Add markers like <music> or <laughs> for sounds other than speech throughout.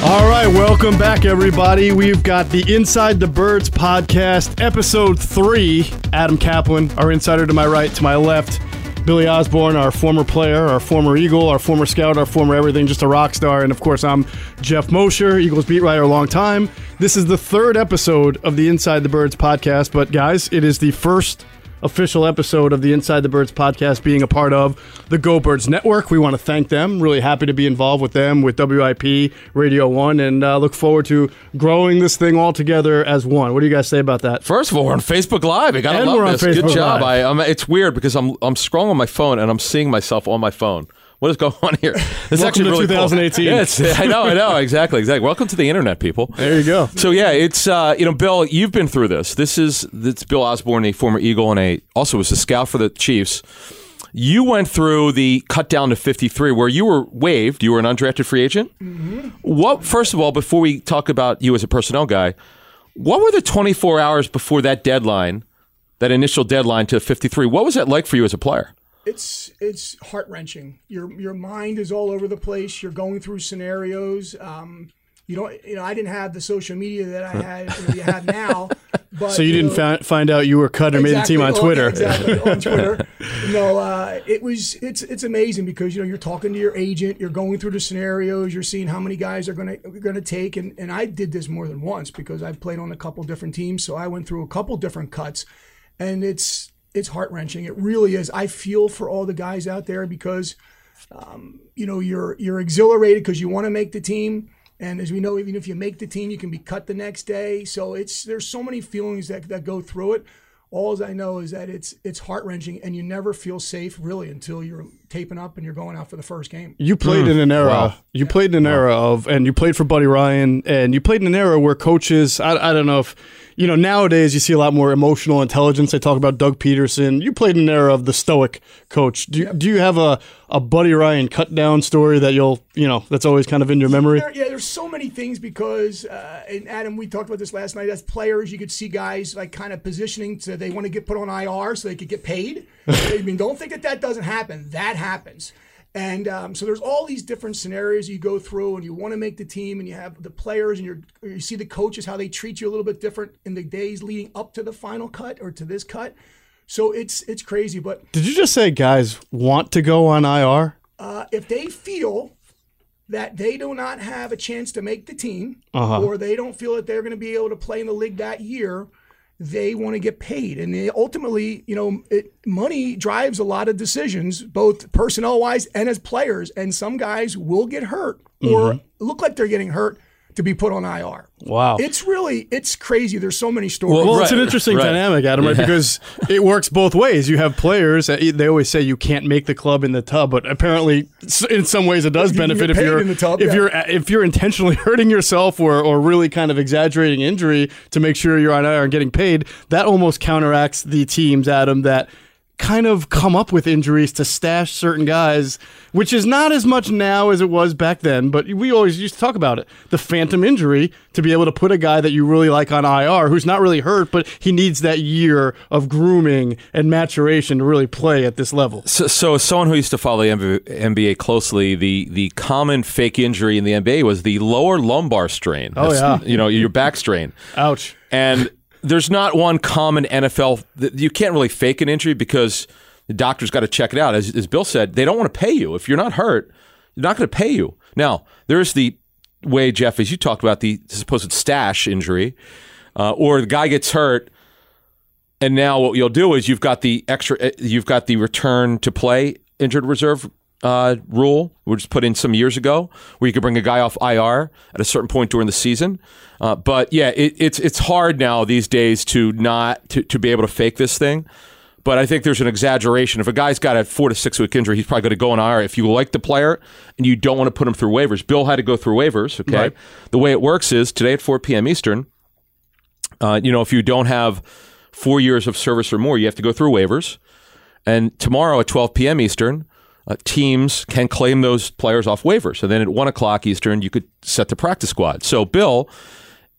All right, welcome back, everybody. We've got the Inside the Birds podcast, episode three. Adam Caplan, our insider to my right, to my left. Billy Osborne, our former player, our former Eagle, our former scout, our former everything, just a rock star. And of course, I'm Jeff Mosher, Eagles beat writer a long time. This is the third episode of the Inside the Birds podcast. But guys, it is the first official episode of the Inside the Birds podcast being a part of the Go Birds Network. We want to thank them. Really happy to be involved with them with WIP Radio 1 and uh, look forward to growing this thing all together as one. What do you guys say about that? First of all, we're on Facebook Live. I gotta And love this. Good job. Live. I, I'm, it's weird because I'm I'm scrolling on my phone and I'm seeing myself on my phone. What is going on here? It's Welcome actually to really cool. 2018. Yeah, it's, I know, I know, exactly, exactly. Welcome to the internet, people. There you go. So yeah, it's uh, you know, Bill, you've been through this. This is it's Bill Osborne, a former Eagle and a also was a scout for the Chiefs. You went through the cut down to 53 where you were waived, you were an undrafted free agent. What first of all, before we talk about you as a personnel guy, what were the 24 hours before that deadline, that initial deadline to 53? What was that like for you as a player? It's it's heart wrenching. Your your mind is all over the place. You're going through scenarios. Um, you don't you know I didn't have the social media that I had you, have now. <laughs> But So you didn't know, fi- find out you were cut or made the team on Twitter. Exactly on <laughs> Twitter. no, uh, it was it's it's amazing because you know you're talking to your agent, you're going through the scenarios, you're seeing how many guys are gonna gonna take, and and I did this more than once because I played on a couple different teams, so I went through a couple different cuts, and it's it's heart wrenching. It really is. I feel for all the guys out there because um, you know you're you're exhilarated because you want to make the team. And as we know, even if you make the team, you can be cut the next day. So it's there's so many feelings that, that go through it. All I know is that it's it's heart wrenching, and you never feel safe really until you're taping up and you're going out for the first game. You played in an era. Wow. You played in an era of, and you played for Buddy Ryan, and you played in an era where coaches. I, I don't know if you know. Nowadays, you see a lot more emotional intelligence. They talk about Doug Pederson. You played in an era of the stoic coach. Do, you do you have a, a Buddy Ryan cut down story that you'll you know that's always kind of in your memory? There, yeah, there's so many things because, uh, and Adam, we talked about this last night. As players, you could see guys like kind of positioning to they want to get put on IR so they could get paid. <laughs> I mean, don't think that that doesn't happen. That happens. And um, so there's all these different scenarios you go through, and you want to make the team, and you have the players, and you're, you see the coaches how they treat you a little bit different in the days leading up to the final cut or to this cut. So it's it's crazy, but Did you just say guys want to go on IR? uh, if they feel that they do not have a chance to make the team, Uh-huh. or they don't feel that they're going to be able to play in the league that year, they want to get paid. And they ultimately, you know, it, money drives a lot of decisions, both personnel wise and as players. And some guys will get hurt or Mm-hmm. look like they're getting hurt to be put on IR. Wow. It's really, it's crazy. There's so many stories. Well, it's an interesting right. dynamic, Adam, right? Because <laughs> it works both ways. You have players. uh, They always say you can't make the club in the tub, but apparently, in some ways, it does You benefit if you're in the tub, if yeah. you're if you're intentionally <laughs> hurting yourself or or really kind of exaggerating injury to make sure you're on IR and getting paid. That almost counteracts the teams, Adam, that kind of come up with injuries to stash certain guys, which is not as much now as it was back then, but we always used to talk about it. The phantom injury to be able to put a guy that you really like on IR who's not really hurt, but he needs that year of grooming and maturation to really play at this level. So, so as someone who used to follow the NBA closely, the the common fake injury in the NBA was the lower lumbar strain. Oh, That's, yeah. you know your back strain. Ouch. And there's not one common NFL. You can't really fake an injury because the doctor's got to check it out. As, as Bill said, they don't want to pay you if you're not hurt. They're not going to pay you. Now there's the way Jeff, as you talked about the supposed stash injury, uh, or the guy gets hurt. And now what you'll do is you've got the extra, uh, you've got the return to play injured reserve uh, rule, which was put in some years ago, where you could bring a guy off IR at a certain point during the season. Uh, but yeah, it, it's it's hard now these days to not to, to be able to fake this thing. But I think there's an exaggeration. If a guy's got a four to six week injury, he's probably going to go on IR. If you like the player and you don't want to put him through waivers, Bill had to go through waivers. Okay, Right. the way it works is today at 4 p.m. Eastern. Uh, you know, if you don't have four years of service or more, you have to go through waivers. And tomorrow at 12 p.m. Eastern, uh, teams can claim those players off waivers. And then at 1 o'clock Eastern, you could set the practice squad. So, Bill,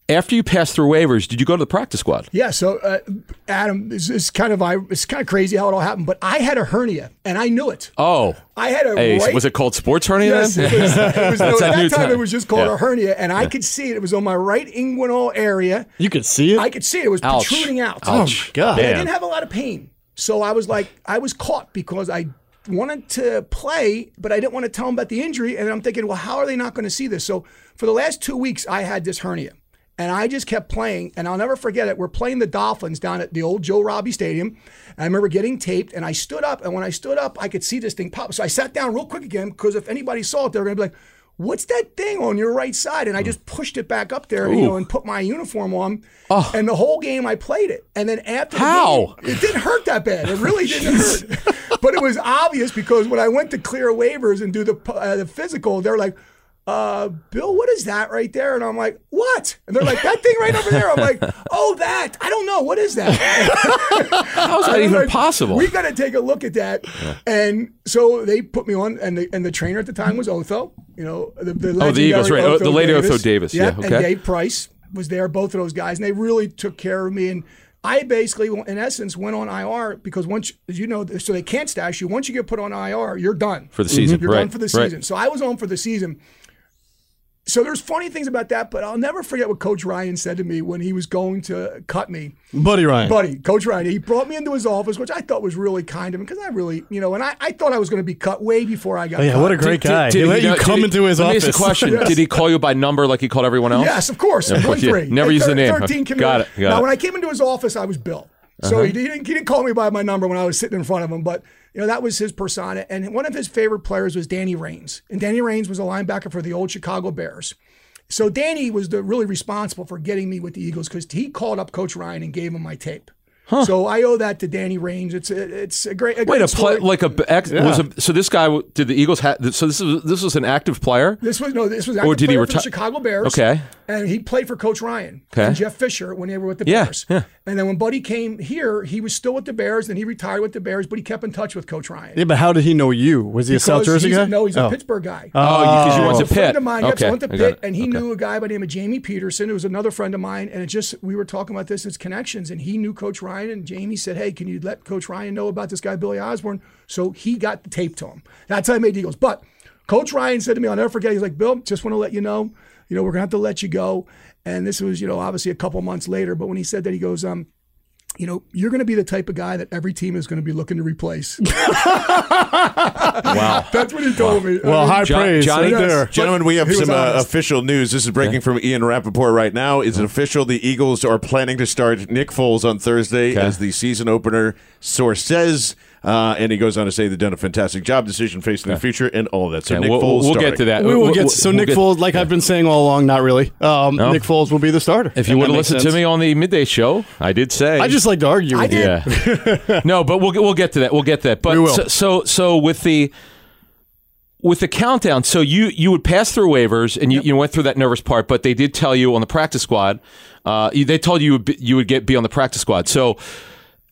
after you passed through waivers, did you go to the practice squad? Yeah, so uh, Adam, it's, it's kind of it's kind of crazy how it all happened, but I had a hernia and I knew it. Oh, I had a hey, right, was it called sports hernia Yes, then? it was, it was, <laughs> no, at that that time, time. it was just called Yeah. a hernia, and I could see it. It was on my right inguinal area. You could see it? I could see it. It was Ouch. protruding out. Ouch. Oh, God. And I didn't have a lot of pain. So I was like, I was caught because I wanted to play, but I didn't want to tell them about the injury. And I'm thinking, well, how are they not going to see this? So for the last two weeks, I had this hernia. And I just kept playing, and I'll never forget it. We're playing the Dolphins down at the old Joe Robbie Stadium. And I remember getting taped, and I stood up, and when I stood up, I could see this thing pop. So I sat down real quick again because if anybody saw it, they were going to be like, "What's that thing on your right side?" And I just pushed it back up there, you know, and put my uniform on. Oh. And the whole game, I played it. And then after the How? game, it didn't hurt that bad. It really didn't <laughs> hurt. But it was obvious because when I went to clear waivers and do the uh, the physical, they're like, uh, "Bill, what is that right there?" And I'm like, "What?" And they're like, "That thing right over there." I'm like, "Oh, that. I don't know. What is that?" How is that <laughs> even like, possible? We got to take a look at that. And so they put me on, and the and the trainer at the time was Otho. You know, the, the Oh, the Eagles, right. Oh, the Otho late Davis. Otho Davis. Yeah, okay. And Dave Price was there. Both of those guys, and they really took care of me. And I basically, in essence, went on IR because once as you know, so they can't stash you. Once you get put on IR, you're done For the season, You're right, done for the right. season. So I was on for the season. So there's funny things about that, but I'll never forget what Coach Ryan said to me when he was going to cut me. Buddy Ryan. Buddy, Coach Ryan, he brought me into his office, which I thought was really kind of him because I really, you know, and I, I thought I was going to be cut way before I got Oh, yeah, cut. what a great guy. did he let you know- come he- into his let me office. ask a question. Yes. Did he call you by number like he called everyone else? Yes, of course. Yeah, One yeah. three. Never And use the name. Thirteen Okay. Got it, got now, it. Uh-huh. when I came into his office, I was Bill. So he, didn't, he didn't call me by my number when I was sitting in front of him, but you know that was his persona. And one of his favorite players was Danny Rains, and Danny Rains was a linebacker for the old Chicago Bears. So Danny was the, really responsible for getting me with the Eagles because he called up Coach Ryan and gave him my tape. So I owe that to Danny Rains. It's a, it's a great. A Wait, great a play like a ex, was a, so this guy did the Eagles have so this is this was an active player. This was no. This was Or did he player for the Chicago Bears. Okay. and he played for Coach Ryan Okay. and Jeff Fisher when they were with the Yeah, Bears. yeah. And then when Buddy came here, he was still with the Bears. and he retired with the Bears, but he kept in touch with Coach Ryan. Yeah, but how did he know you? Was he a South Jersey guy? A, no, he's a Oh. Pittsburgh guy. Oh, because you went to a friend of mine. Yep, so I Okay, went to I Pitt, and he Okay. knew a guy by the name of Jamie Peterson, who was another friend of mine. And it just we were talking about this, his connections, and he knew Coach Ryan. And Jamie said, "Hey, can you let Coach Ryan know about this guy Billy Osborne?" So he got the tape to him. That's how I made Eagles. But Coach Ryan said to me, "I'll never forget." He's like, "Bill, just want to let you know, you know, we're gonna have to let you go." And this was, you know, obviously a couple months later. But when he said that, he goes, um. You know, you're going to be the type of guy that every team is going to be looking to replace. <laughs> Wow. That's what he told me. Well, I mean, high Jo- praise Johnny- right there. Gentlemen, we have some uh, official news. This is breaking from Ian Rapoport right now. Is it official? The Eagles are planning to start Nick Foles on Thursday Okay. as the season opener. Source says, uh, and he goes on to say they've done a fantastic job, decision facing the future, and all of that. So Yeah, Nick we'll, Foles we'll starting. get to that. We will We'll- get we'll- so we'll Nick get- Foles, like I've been saying all along, not really. Um, No. Nick Foles will be the starter. If you And would that have makes listened to me on the midday show, I did say I just like to argue with you. did. Yeah. no, but we'll we'll get to that. We'll get to that. But We will. So, so so with the with the countdown, so you you would pass through waivers and you, you went through that nervous part, but they did tell you on the practice squad, uh, they told you you would, be, you would get be on the practice squad. So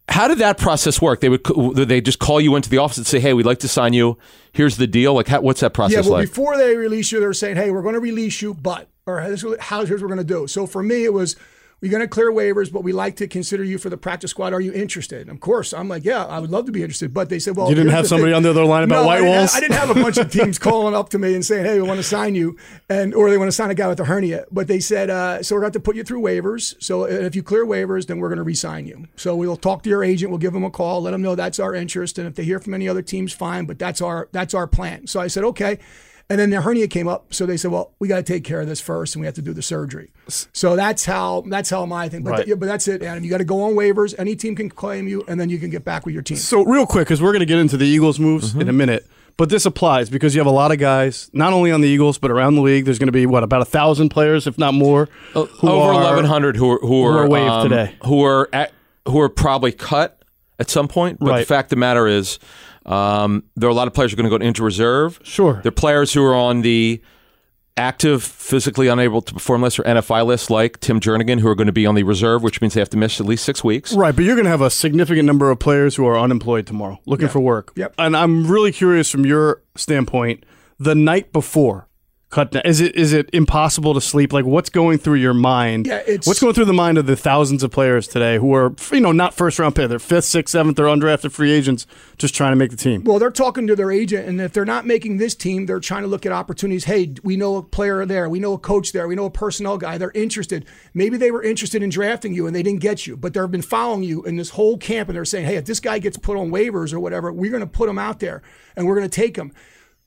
how did that process work? They would they just call you into the office and say, "Hey, we'd like to sign you. Here's the deal." Like, how, what's that process Yeah, well, like? before they release you, they're saying, "Hey, we're going to release you, but or this is how here's what we're going to do." So for me, it was we're going to clear waivers, but we like to consider you for the practice squad. Are you interested? And of course, I'm like, yeah, I would love to be interested. But they said, well, You didn't have somebody thing. on the other line about No, white I walls? I didn't have a bunch of teams <laughs> calling up to me and saying, hey, we want to sign you, and or they want to sign a guy with a hernia. But they said, uh, so we're going to put you through waivers. So if you clear waivers, then we're going to re-sign you. So we'll talk to your agent. We'll give them a call, let them know that's our interest, and if they hear from any other teams, fine. But that's our that's our plan. So I said, okay. And then the hernia came up, so they said, "Well, we got to take care of this first, and we have to do the surgery." So that's how that's how my thing. But, Right. yeah, but that's it, Adam. You got to go on waivers. Any team can claim you, and then you can get back with your team. So real quick, because we're going to get into the Eagles' moves Mm-hmm. in a minute, but this applies because you have a lot of guys, not only on the Eagles but around the league. There's going to be what about a thousand players, if not more, who Over eleven hundred who are who are, who are, are waived um, today. who are at, who are probably cut at some point. But the fact of the matter is, um, there are a lot of players who are going to go into reserve. Sure. There are players who are on the active, physically unable to perform list or NFI list, like Tim Jernigan, who are going to be on the reserve, which means they have to miss at least six weeks. Right, but you're going to have a significant number of players who are unemployed tomorrow, looking for work. Yep. And I'm really curious from your standpoint, the night before cut down, is it is it impossible to sleep? Like, what's going through your mind? Yeah, it's- what's going through the mind of the thousands of players today who are, you know, not first round pick, they're fifth, sixth, seventh, they're undrafted free agents, just trying to make the team. Well, they're talking to their agent, and if they're not making this team, they're trying to look at opportunities. Hey, we know a player there, we know a coach there, we know a personnel guy. They're interested. Maybe they were interested in drafting you and they didn't get you, but they've been following you in this whole camp, and they're saying, hey, if this guy gets put on waivers or whatever, we're going to put him out there and we're going to take him.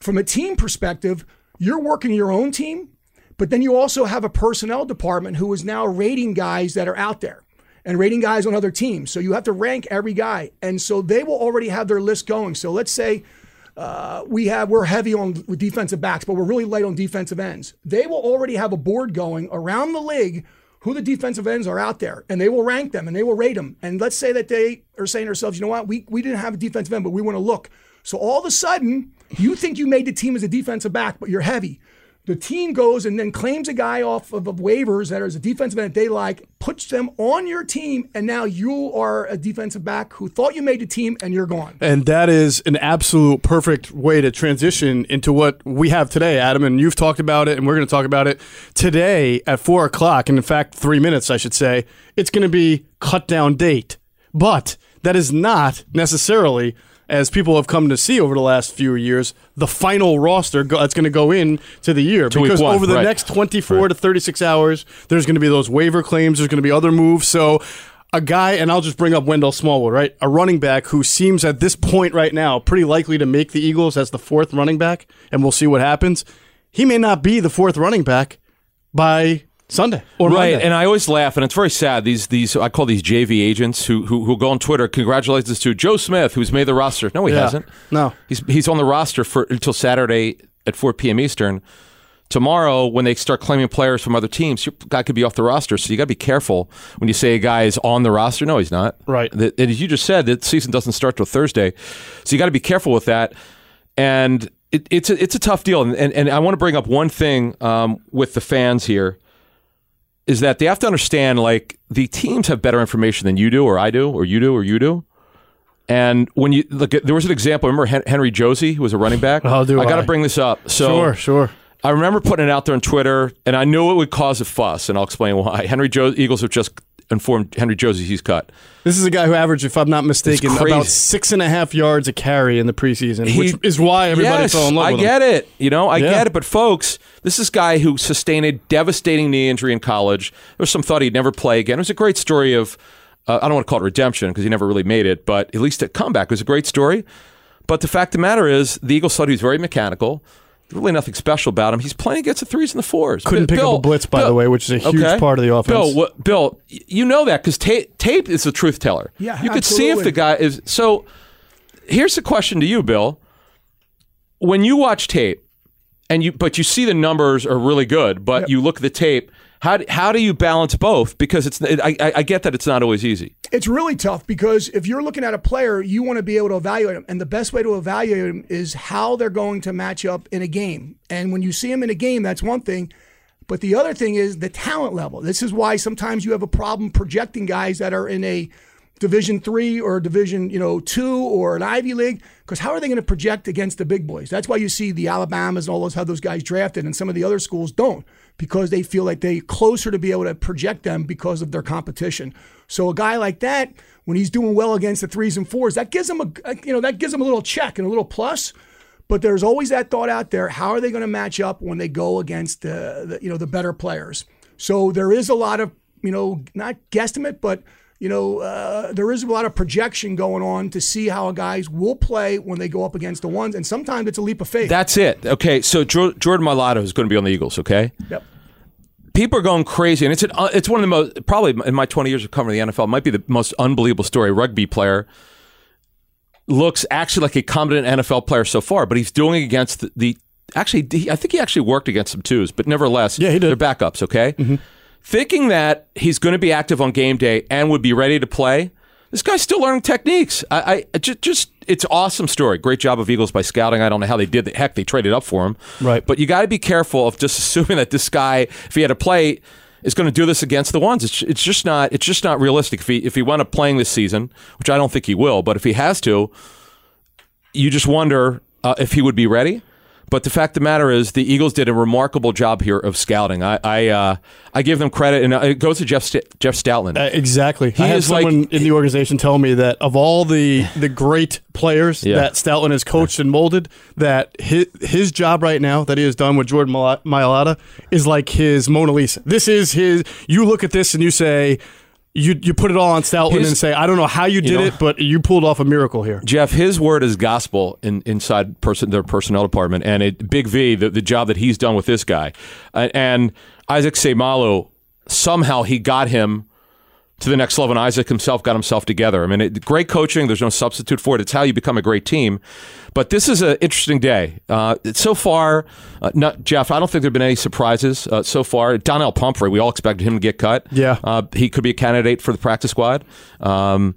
From a team perspective, you're working your own team, but then you also have a personnel department who is now rating guys that are out there and rating guys on other teams. So you have to rank every guy. And so they will already have their list going. So let's say uh, we have we're heavy on defensive backs, but we're really light on defensive ends. They will already have a board going around the league who the defensive ends are out there, and they will rank them and they will rate them. And let's say that they are saying to themselves, you know what, we we didn't have a defensive end, but we want to look. So all of a sudden, you think you made the team as a defensive back, but you're heavy. The team goes and then claims a guy off of, of waivers that is a defensive end they like, puts them on your team, and now you are a defensive back who thought you made the team and you're gone. And that is an absolute perfect way to transition into what we have today, Adam. And you've talked about it, and we're going to talk about it today at four o'clock. And in fact, three minutes, I should say. It's going to be cut down date. But that is not necessarily, as people have come to see over the last few years, the final roster go, that's going to go in to the year. week because one, over the right. next 24 to 36 hours, there's going to be those waiver claims, there's going to be other moves. So a guy, and I'll just bring up Wendell Smallwood, right? A running back who seems at this point right now pretty likely to make the Eagles as the fourth running back, and we'll see what happens. He may not be the fourth running back by Sunday or right, Monday. and I always laugh, and it's very sad. These these I call these JV agents who who, who go on Twitter congratulations to Joe Smith who's made the roster. No, he Yeah. hasn't. No. he's he's on the roster for until Saturday at 4 p.m. Eastern. Tomorrow, when they start claiming players from other teams, your guy could be off the roster. So you got to be careful when you say a guy is on the roster. No, he's not. Right. The- and as you just said, the season doesn't start till Thursday, so you got to be careful with that. And it, it's a, it's a tough deal. And, and and I want to bring up one thing um, with the fans here is that they have to understand like the teams have better information than you do, or I do, or you do, or you do. And when you look, at, there was an example. Remember Henry Josey, who was a running back. Oh, do I got to bring this up. So sure, sure. I remember putting it out there on Twitter, and I knew it would cause a fuss, and I'll explain why. Henry jo- Eagles have just informed Henry Josey he's cut. This is a guy who averaged, if I'm not mistaken, about six and a half yards a carry in the preseason, He- which is why everybody yes, fell in love I with him. I get it. You know, I Yeah. get it. But folks, this is a guy who sustained a devastating knee injury in college. There was some thought he'd never play again. It was a great story of, uh, I don't want to call it redemption because he never really made it, but at least a comeback It was a great story. But the fact of the matter is, the Eagles thought he was very mechanical. Really nothing special about him. He's playing against the threes and the fours. Couldn't pick up a blitz, by the way, which is a huge part of the offense. Bill, what, Bill, you know that because tape, tape is the truth teller. Yeah, you could see if the guy is. So, here's the question to you, Bill. When you watch tape, and you but you see the numbers are really good, but you look at the tape. How do, how do you balance both? Because it's I, I I get that it's not always easy. It's really tough because if you're looking at a player, you want to be able to evaluate him. And the best way to evaluate him is how they're going to match up in a game. And when you see him in a game, that's one thing. But the other thing is the talent level. This is why sometimes you have a problem projecting guys that are in a Division three or Division you know two or an Ivy League? Because how are they going to project against the big boys? That's why you see the Alabamas and all those how those guys drafted, and some of the other schools don't because they feel like they're closer to be able to project them because of their competition. So a guy like that, when he's doing well against the threes and fours, that gives him a uh, you know that gives him a little check and a little plus. But there's always that thought out there: how are they going to match up when they go against the, the you know the better players? So there is a lot of you know not guesstimate, but you know, uh, there is a lot of projection going on to see how guys will play when they go up against the ones, and sometimes it's a leap of faith. That's it. Okay, so Jordan Mailata is going to be on the Eagles. Okay. Yep. People are going crazy, and it's an, uh, it's one of the most probably in my 20 years of covering the NFL, it might be the most unbelievable story. Rugby player looks actually like a competent NFL player so far, but he's doing it against the, the actually he, I think he actually worked against some twos, but nevertheless, Yeah, he did. They're backups, okay. Thinking that he's going to be active on game day and would be ready to play. This guy's still learning techniques. I, I just, just it's awesome story. Great job of Eagles by scouting. I don't know how they did the heck they traded up for him. Right. But you got to be careful of just <laughs> assuming that this guy, if he had to play, is going to do this against the ones. It's, it's just not. It's just not realistic. If he if he wound up playing this season, which I don't think he will, but if he has to, you just wonder uh, if he would be ready. But the fact of the matter is, the Eagles did a remarkable job here of scouting. I I, uh, I give them credit, and uh, it goes to Jeff St- Jeff Stoutland. Uh, exactly. He I is like- someone in the organization tell me that of all the the great players Yeah. that Stoutland has coached and molded, that his, his job right now that he has done with Jordan Maila- Mailata is like his Mona Lisa. This is his. You look at this and you say. You, you put it all on Stoutland His- and say, I don't know how you did know- it, but you pulled off a miracle here. Jeff, his word is gospel in, inside person, their personnel department, and it, Big V, the, the job that he's done with this guy, uh, and Isaac Seumalo, somehow he got him to the next level, and Isaac himself got himself together. I mean, it, great coaching. There's no substitute for it. It's how you become a great team. But this is an interesting day. Uh, so far, uh, not, Jeff, I don't think there have been any surprises uh, so far. Donnel Pumphrey, we all expected him to get cut. Yeah. Uh, he could be a candidate for the practice squad. Um,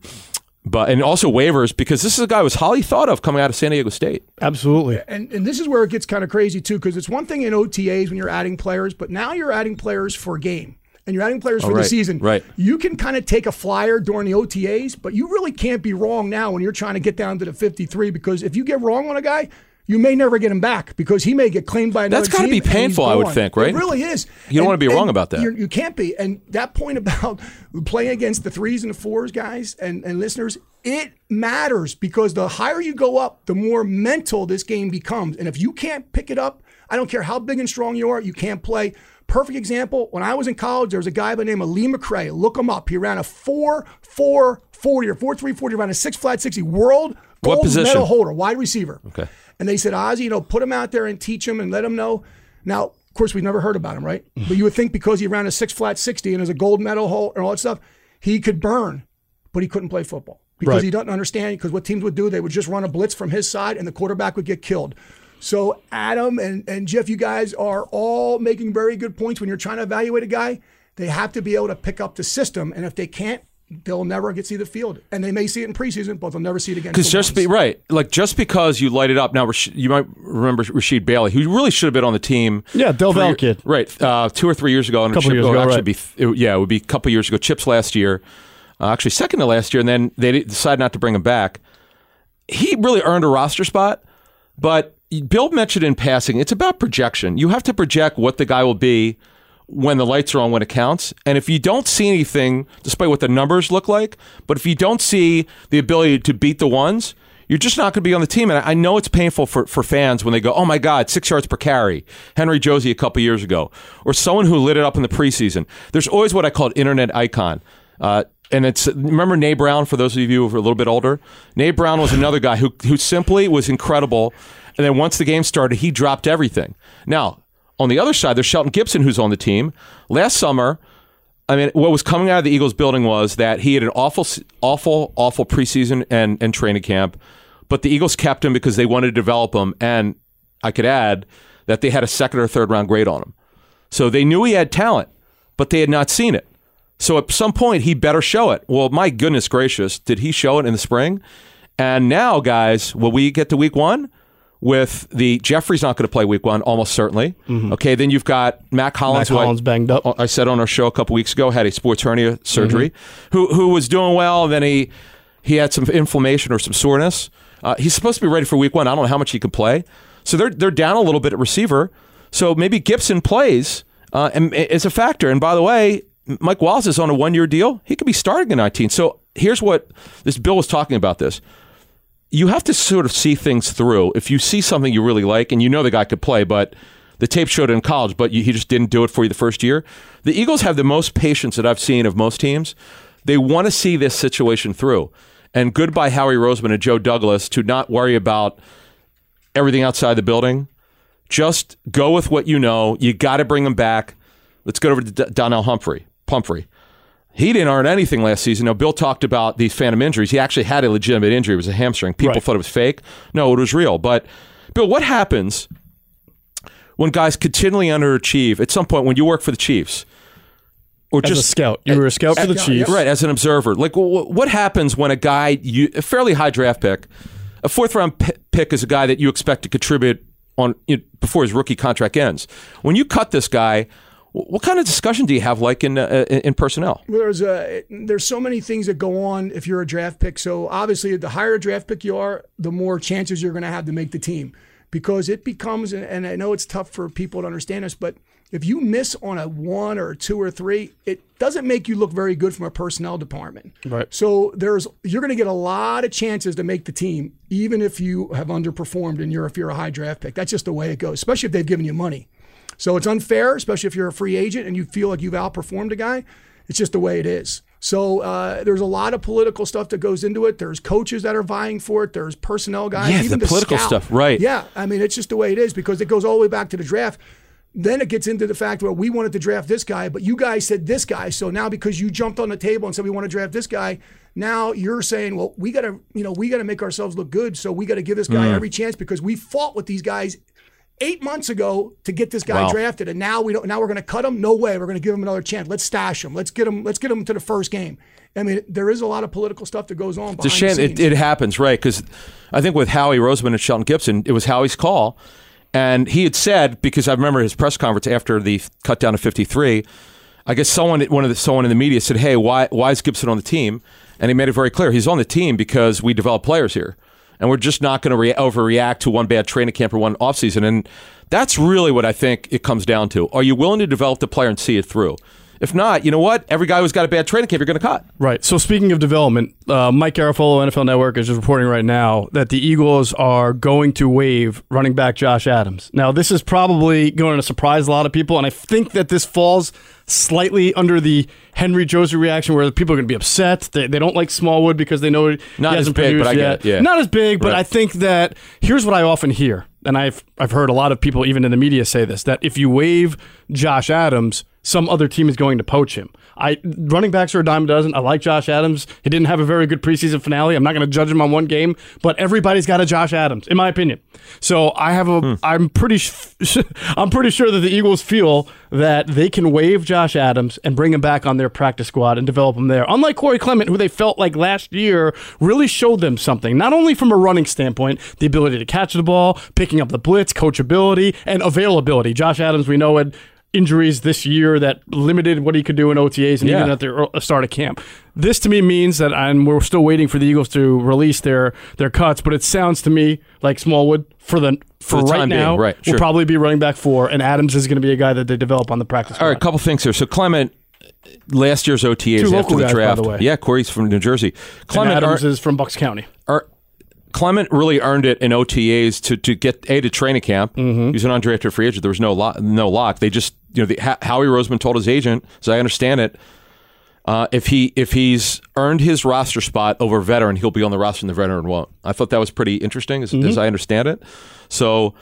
but and also waivers because this is a guy who was highly thought of coming out of San Diego State. Absolutely. and and this is where it gets kind of crazy too, because it's one thing in OTAs when you're adding players, but now you're adding players for a game. And you're adding players for right, the season. right. You can kind of take a flyer during the OTAs, but you really can't be wrong now when you're trying to get down to the 53 because if you get wrong on a guy, you may never get him back because he may get claimed by another That's gotta be painful, I would think, right? It really is. You don't wanna be wrong about that. You can't be. And that point about <laughs> playing against the threes and the fours, guys and, and listeners, it matters because the higher you go up, the more mental this game becomes. And if you can't pick it up, I don't care how big and strong you are, you can't play. Perfect example, when I was in college, there was a guy by the name of Lee McRae. Look him up. He ran a 4 4 40 or 4 3 40, ran a 6 flat 60 world What gold position? medal holder, wide receiver. Okay. And they said, Ozzy, you know, put him out there and teach him and let him know. Now, of course, we've never heard about him, right? but you would think because he ran a six flat 60 and is a gold medal hole and all that stuff, he could burn, but he couldn't play football because Right. he doesn't understand. Because what teams would do, they would just run a blitz from his side and the quarterback would get killed. So, Adam and, and Jeff, you guys are all making very good points when you're trying to evaluate a guy. They have to be able to pick up the system. And if they can't, they'll never get to see the field. And they may see it in preseason, but they'll never see it again. Because just be right, like just because you light it up now, you might remember Rasheed Bailey, who really should have been on the team. Yeah, Del Valle kid. right? Uh, two or three years ago, and Couple Chip- years ago, actually right. be it- yeah, it would be a couple years ago. Chips last year, uh, actually second to last year, and then they decided not to bring him back. He really earned a roster spot, but Bill mentioned in passing, it's about projection. You have to project what the guy will be when the lights are on when it counts. And if you don't see anything, despite what the numbers look like, but if you don't see the ability to beat the ones, you're just not going to be on the team. And I know it's painful for, for fans when they go, oh my God, six yards per carry. Henry Josey a couple years ago. Or someone who lit it up in the preseason. There's always what I call internet icon. Uh, and it's remember Na Brown for those of you who are a little bit older. Na Brown was another guy who who simply was incredible. And then once the game started, he dropped everything. Now, on the other side, there's Shelton Gibson who's on the team. Last summer, I mean, what was coming out of the Eagles building was that he had an awful, awful, awful preseason and, and training camp, but the Eagles kept him because they wanted to develop him. And I could add that they had a second or third round grade on him. So they knew he had talent, but they had not seen it. So at some point, he better show it. Well, my goodness gracious, did he show it in the spring? And now, guys, will we get to week one? With the Jeffery's not going to play week one, almost certainly. Okay, then you've got Mack Hollins. Mac who I- banged up. I said on our show a couple weeks ago had a sports hernia surgery, who who was doing well. Then he he had some inflammation or some soreness. Uh, he's supposed to be ready for week one. I don't know how much he can play. So they're they're down a little bit at receiver. So maybe Gibson plays uh, and is a factor. And by the way, Mike Wallace is on a one year deal. He could be starting in 19. So here's what this bill was talking about. This you have to sort of see things through. If you see something you really like and you know the guy could play, but the tape showed it in college, but you, he just didn't do it for you the first year. The Eagles have the most patience that I've seen of most teams. They want to see this situation through. And goodbye, Howie Roseman and Joe Douglas, to not worry about everything outside the building. Just go with what you know. You got to bring him back. Let's go over to D- Donnel Humphrey. Pumphrey. He didn't earn anything last season. Now, Bill talked about these phantom injuries. He actually had a legitimate injury. It was a hamstring. People Right. thought it was fake. No, it was real. But, Bill, what happens when guys continually underachieve at some point when you work for the Chiefs? Or As a scout, you were a scout for the Chiefs. Right, as an observer. Like, what happens when a guy, you, a fairly high draft pick, a fourth round p- pick is a guy that you expect to contribute on you know, before his rookie contract ends. When you cut this guy, what kind of discussion do you have, like in uh, in in personnel? there's a there's so many things that go on if you're a draft pick. So obviously, the higher a draft pick you are, the more chances you're going to have to make the team, because it becomes. and- And I know it's tough for people to understand this, but if you miss on a one or a two or three, it doesn't make you look very good from a personnel department. Right. So there's you're going to get a lot of chances to make the team, even if you have underperformed and you're if you're a high draft pick. That's just the way it goes, especially if they've given you money. So it's unfair, especially if you're a free agent and you feel like you've outperformed a guy. It's just the way it is. So uh, there's a lot of political stuff that goes into it. There's coaches that are vying for it. There's personnel guys. Yeah, even the political scout. stuff, right. Yeah, I mean it's just the way it is because it goes all the way back to the draft. Then it gets into the fact where we wanted to draft this guy, but you guys said this guy. So now because you jumped on the table and said we want to draft this guy, now you're saying, well, we got to, you know, we got to make ourselves look good. So we got to give this Mm. guy every chance because we fought with these guys eight months ago to get this guy Wow. drafted, and now we don't. Now we're going to cut him. No way. We're going to give him another chance. Let's stash him. Let's get him. Let's get him to the first game. I mean, there is a lot of political stuff that goes on. It's a behind shame the it, it happens, right? Because I think with Howie Roseman and Shelton Gibson, it was Howie's call. And he had said, because I remember his press conference after the cut down to 53, I guess someone, one of the, someone in the media said, hey, why, why is Gibson on the team? And he made it very clear. He's on the team because we develop players here. And we're just not going to re- overreact to one bad training camp or one offseason. And that's really what I think it comes down to. Are you willing to develop the player and see it through? If not, you know what? Every guy who's got a bad training camp, you're going to cut. Right. So speaking of development, uh, Mike Garafolo, NFL Network, is just reporting right now that the Eagles are going to waive running back Josh Adams. Now, this is probably going to surprise a lot of people, and I think that this falls slightly under the Henry Josey reaction, where people are going to be upset. They, they don't like Smallwood because they know he Not as hasn't big, but I get yet. it, yeah. Not as big, but Right. I think that here's what I often hear, and I've I've heard a lot of people, even in the media, say this: that if you waive Josh Adams, some other team is going to poach him. I running backs are a dime a dozen. I like Josh Adams. He didn't have a very good preseason finale. I'm not going to judge him on one game, but everybody's got a Josh Adams, in my opinion. So I have a. Hmm. am pretty. sh- <laughs> I'm pretty sure that the Eagles feel that they can waive Josh Adams and bring him back on their practice squad and develop him there. Unlike Corey Clement, who they felt like last year really showed them something, not only from a running standpoint, the ability to catch the ball, picking up the blitz, coachability, and availability. Josh Adams, we know had injuries this year that limited what he could do in OTAs and Yeah. even at the uh, start of camp. This to me means that, and we're still waiting for the Eagles to release their their cuts, but it sounds to me like Smallwood for the for, the right being, now right, will probably be running back four, and Adams is going to be a guy that they develop on the practice. All right, a couple things here. So Clement, last year's OTAs Two after the guys, draft. the. Yeah, Corey's from New Jersey. And Clement, Adams ear- is from Bucks County. Clement really earned it in OTAs to, to get a to training camp. Mm-hmm. He was an undrafted free agent. There was no lock, no lock. They just you know the, Howie Roseman told his agent, as I understand it, uh, if he if he's earned his roster spot over veteran, he'll be on the roster and the veteran won't. I thought that was pretty interesting, as, Mm-hmm. as I understand it. So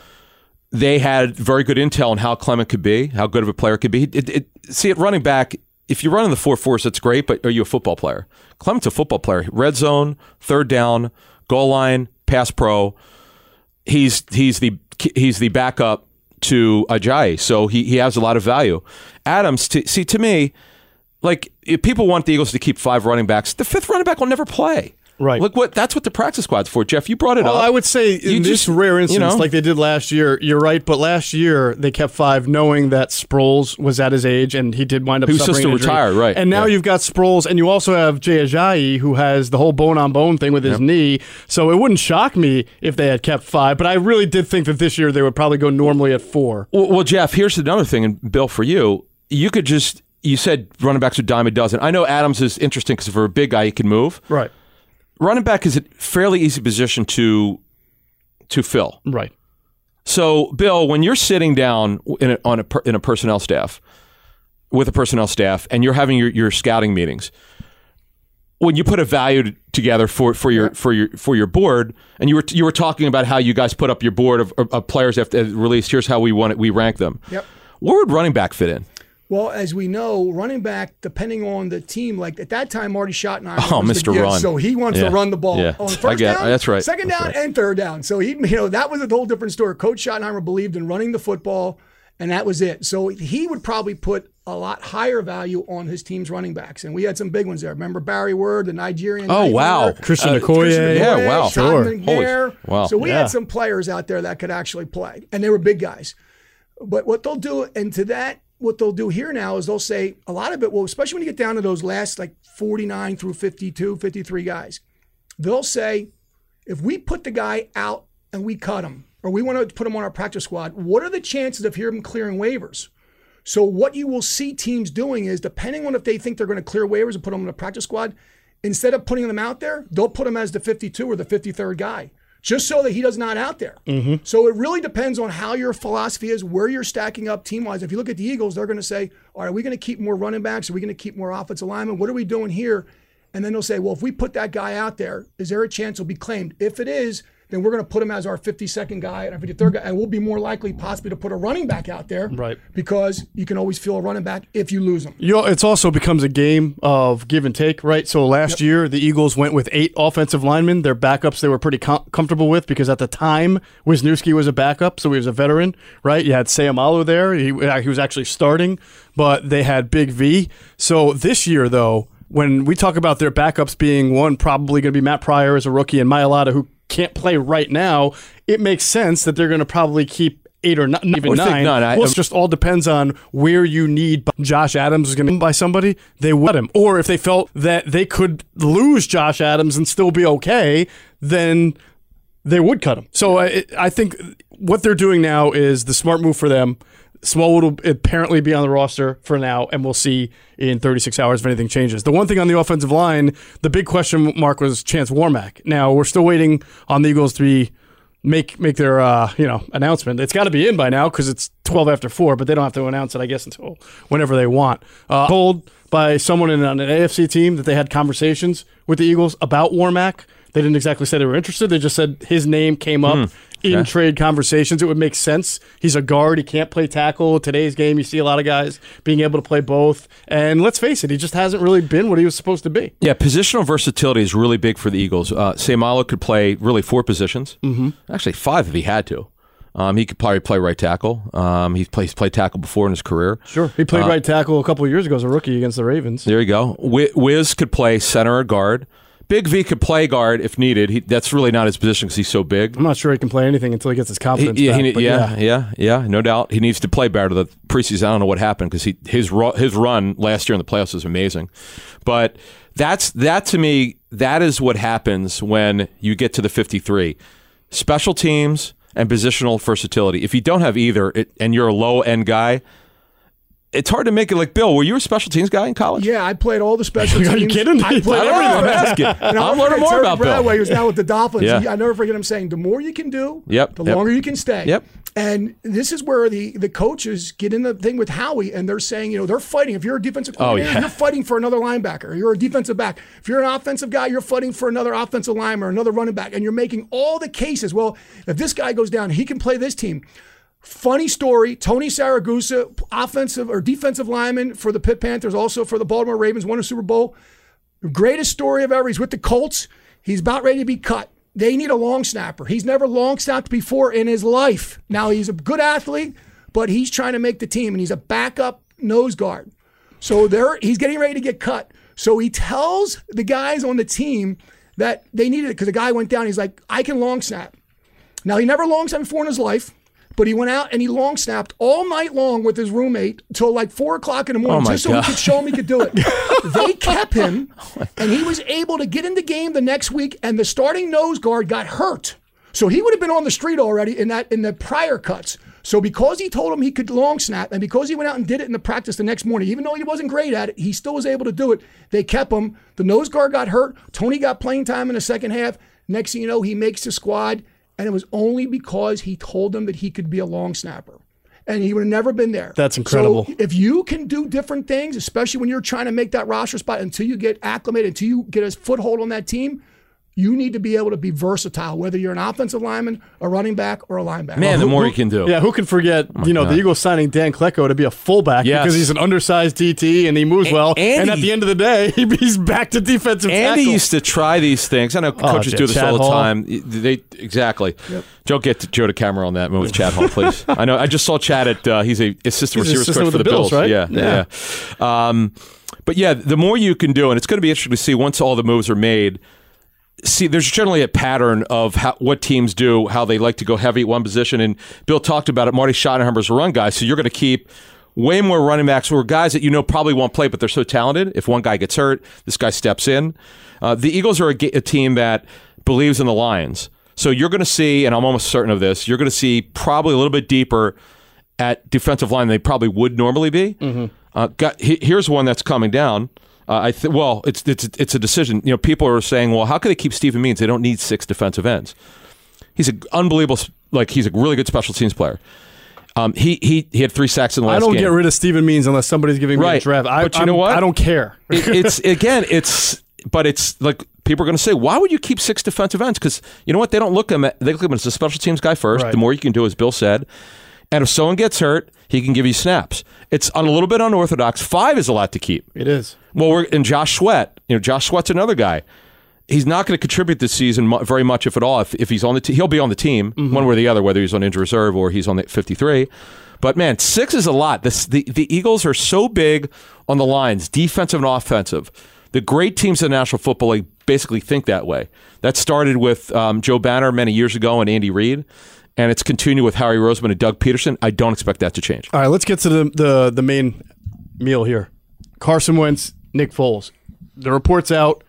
they had very good intel on how Clement could be, how good of a player could be. It, it, see, at running back, if you're running the four fours, that's great. But are you a football player? Clement's a football player. Red zone, third down, goal line, pass pro. He's he's the he's the backup to Ajayi, so he he has a lot of value. Adams, to, see to me, like if people want the Eagles to keep five running backs, the fifth running back will never play. Right. Look what that's what the practice squad's for. Jeff, you brought it Well, up. I would say in You this just- rare you instance, know. like they did last year, you're right. But last year they kept five, knowing that Sproles was at his age and he did wind up He was supposed to retire, right, And now yeah. you've got Sproles, and you also have Jay Ajayi, who has the whole bone on bone thing with his knee. So it wouldn't shock me if they had kept five. But I really did think that this year they would probably go normally at four. Well, well, Jeff, here's another thing, and Bill, for you, you could just you said running backs are dime a dozen. I know Adams is interesting because for a big guy, he can move. Right. Running back is a fairly easy position to to fill. Right. So, Bill, when you're sitting down in a, on a in a personnel staff with a personnel staff, and you're having your, your scouting meetings, when you put a value together for, for your for your for your board, and you were you were talking about how you guys put up your board of, of, of players after released. Here's how we want it. We rank them. Yep. Where would running back fit in? Well, as we know, running back, depending on the team, like at that time, Marty Schottenheimer. Oh, was the Mr. guy, Run. So he wants Yeah. to run the ball Yeah. on I first get down, That's right. second That's down, right. and third down. So he, you know, that was a whole different story. Coach Schottenheimer believed in running the football, and that was it. So he would probably put a lot higher value on his team's running backs, and we had some big ones there. Remember Barry Word, the Nigerian. Oh, night wow. runner? Christian Uh, Okoye. Christian Yeah, wow. Sean Sure. Holy- wow. So we Yeah. had some players out there that could actually play, and they were big guys. But what they'll do, and to that, what they'll do here now is they'll say a lot of it, well, especially when you get down to those last like 49 through 52, 53 guys, they'll say, if we put the guy out and we cut him, or we want to put him on our practice squad, what are the chances of him clearing waivers? So what you will see teams doing is, depending on if they think they're going to clear waivers and put them on a practice squad, instead of putting them out there, they'll put him as the 52 or the 53rd guy, just so that he does not out there. Mm-hmm. So it really depends on how your philosophy is, where you're stacking up team wise. If you look at the Eagles, they're going to say, "All right, are we going to keep more running backs? Are we going to keep more offensive linemen? What are we doing here?" And then they'll say, "Well, if we put that guy out there, is there a chance he'll be claimed? If it is." Then we're going to put him as our 52nd guy and our 53rd guy, and we'll be more likely possibly to put a running back out there, Right. Because you can always feel a running back if you lose him. You know, it's also becomes a game of give and take, right? So last year, the Eagles went with eight offensive linemen. Their backups they were pretty com- comfortable with because at the time, Wisniewski was a backup, so he was a veteran, right? You had Seumalo there. He, he was actually starting, but they had Big V. So this year, though, when we talk about their backups being one, probably going to be Matt Pryor as a rookie and Mailata, who can't play right now, it makes sense that they're going to probably keep eight or not, even would think nine. nine. I- well, it just all depends on where you need Josh Adams is going to by somebody. They would him, or if they felt that they could lose Josh Adams and still be okay, then they would cut him. So I, I think what they're doing now is the smart move for them. Smallwood will apparently be on the roster for now, and we'll see in 36 hours if anything changes. The one thing on the offensive line, the big question mark was Chance Warmack. Now we're still waiting on the Eagles to be make make their uh, you know announcement. It's got to be in by now because it's 12 after four, but they don't have to announce it, I guess, until whenever they want. Uh, told by someone in an AFC team that they had conversations with the Eagles about Warmack. They didn't exactly say they were interested. They just said his name came up in Okay. trade conversations. It would make sense. He's a guard. He can't play tackle. Today's game, you see a lot of guys being able to play both. And let's face it, he just hasn't really been what he was supposed to be. Yeah, positional versatility is really big for the Eagles. Uh, Seumalo could play really four positions. Mm-hmm. Actually, five if he had to. Um, he could probably play right tackle. Um, he's played, he's played tackle before in his career. Sure. He played right tackle a couple of years ago as a rookie against the Ravens. There you go. Wi- Wiz could play center or guard. Big V could play guard if needed. He, that's really not his position because he's so big. I'm not sure he can play anything until he gets his He- confidence yeah, back. he- but yeah, yeah, yeah, no doubt. He needs to play better. The preseason, I don't know what happened because he his his run last year in the playoffs was amazing, but that's that to me. That is what happens when you get to the 53. Special teams and positional versatility. If you don't have either, it, and you're a low end guy, it's hard to make it like Bill. Were you a special teams guy in college? Yeah, I played all the special teams. Are you kidding? I played I don't know. I'm everything. asking. And I'll I'm learning more Terry about Bill. Bradway, who's now with the Dolphins. Yeah. He- I never forget him saying, "The more you can do, Yep, the yep. longer you can stay." Yep. And this is where the the coaches get in the thing with Howie, and they're saying, you know, they're fighting. If you're a defensive Oh, coordinator, yeah. you're fighting for another linebacker. You're a defensive back. If you're an offensive guy, you're fighting for another offensive lineman or another running back, and you're making all the cases. Well, if this guy goes down, he can play this team. Funny story: Tony Siragusa, offensive or defensive lineman for the Pitt Panthers, also for the Baltimore Ravens, won a Super Bowl. Greatest story of ever. He's with the Colts. He's about ready to be cut. They need a long snapper. He's never long snapped before in his life. Now he's a good athlete, but he's trying to make the team, and he's a backup nose guard. So there, he's getting ready to get cut. So he tells the guys on the team that they needed it because the guy went down. He's like, I can long snap. Now he never long snapped before in his life, but he went out and he long snapped all night long with his roommate till like four o'clock in the morning, Oh, just so God. he could show him he could do it. <laughs> they kept him, <laughs> oh, and he was able to get in the game the next week. And the starting nose guard got hurt, so he would have been on the street already in that in the prior cuts. So because he told him he could long snap, and because he went out and did it in the practice the next morning, even though he wasn't great at it, he still was able to do it. They kept him. The nose guard got hurt. Tony got playing time in the second half. Next thing you know, he makes the squad, and it was only because he told them that he could be a long snapper. And he would have never been there. That's incredible. So if you can do different things, especially when you're trying to make that roster spot until you get acclimated, until you get a foothold on that team, you need to be able to be versatile, whether you're an offensive lineman, a running back, or a linebacker. Man, the more you can do. Yeah, who can forget, you know, the Eagles signing Dan Klecko to be a fullback Yes. because he's an undersized DT and he moves well. Andy- and at the end of the day, <laughs> he's back to defensive Andy tackle. used to try these things. I know coaches yeah, do this Chad all the Hall. time. They exactly. Don't get to Joe to camera on that move with Chad Hall, <laughs> please. I know. I just saw Chad at. Uh, he's a assistant He's an receivers assistant coach for the the Bills, Bills, right? Yeah, Yeah. yeah. Um, but yeah, the more you can do, and it's going to be interesting to see once all the moves are made. See, there's generally a pattern of how, what teams do, how they like to go heavy at one position. And Bill talked about it. Marty Schottenheimer's a run guy, so you're going to keep way more running backs who are guys that you know probably won't play, but they're so talented. If one guy gets hurt, this guy steps in. Uh, the Eagles are a, a team that believes in the Lions. So you're going to see, and I'm almost certain of this, you're going to see probably a little bit deeper at defensive line than they probably would normally be. Uh, got, he, here's one that's coming down. Uh, I th- well, it's it's it's a decision. You know, people are saying, well, how can they keep Stephen Means? They don't need six defensive ends. He's an unbelievable, like he's a really good special teams player. Um, he he he had three sacks in the last I don't game. get rid of Stephen Means unless somebody's giving me a draft. I, But you I'm- know what? I don't care. It- it's again, it's but it's like people are going to say, why would you keep six defensive ends? Because you know what? They don't look him. At, they look at him as a special teams guy first. Right. The more you can do, as Bill said, and if someone gets hurt, he can give you snaps. It's on a little bit unorthodox. Five is a lot to keep. It is. Well, we're and Josh Sweat. You know, Josh Sweat's another guy. He's not going to contribute this season very much, if at all. If, if he's on the team, he'll be on the team Mm-hmm. one way or the other, whether he's on injured reserve or he's on the 53. But man, six is a lot. This, the the Eagles are so big on the lines, defensive and offensive. The great teams in the National Football League basically think that way. That started with um, Joe Banner many years ago and Andy Reid, and it's continued with Howie Roseman and Doug Pederson. I don't expect that to change. All right, let's get to the, the, the main meal here. Carson Wentz, Nick Foles. The report's out.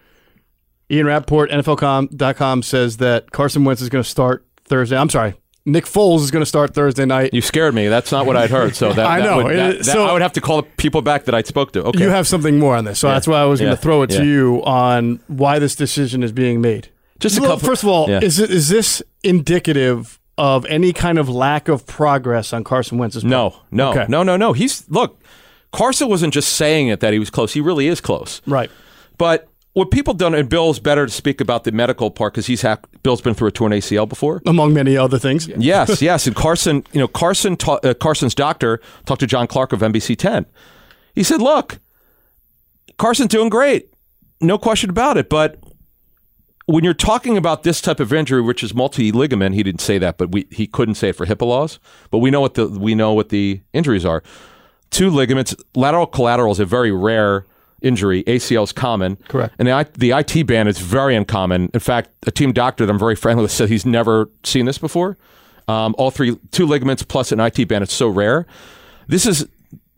Ian Rapoport, NFL.com says that Carson Wentz is going to start Thursday. I'm sorry. Nick Foles is going to start Thursday night. You scared me. That's not what I'd heard. So <laughs> that, I that know. would- that- that- so- I would have to call the people back that I spoke to. Okay. You have something more on this, so that's why I was going to throw it to you on why this decision is being made. Just a Well, couple- First of all, Yeah. is it, is this indicative of any kind of lack of progress on Carson Wentz's part? no, no, Okay. no, no, no. He's look. Carson wasn't just saying it that he was close. He really is close. Right. But what people don't, and Bill's better to speak about the medical part because he's ha- Bill's been through a torn ACL before. Among many other things. yes, yes. And Carson, you know, Carson, ta- uh, Carson's doctor talked to John Clark of NBC 10. He said, "Look, Carson's doing great, no question about it. But when you're talking about this type of injury, which is multi ligament, he didn't say that, but we he couldn't say it for HIPAA laws. But we know what the we know what the injuries are. Two ligaments, lateral collateral is a very rare injury. ACL is common. Correct. And the, the IT band is very uncommon. In fact, a team doctor that I'm very friendly with said he's never seen this before. Um, all three, two ligaments plus an IT band. It's so rare. This is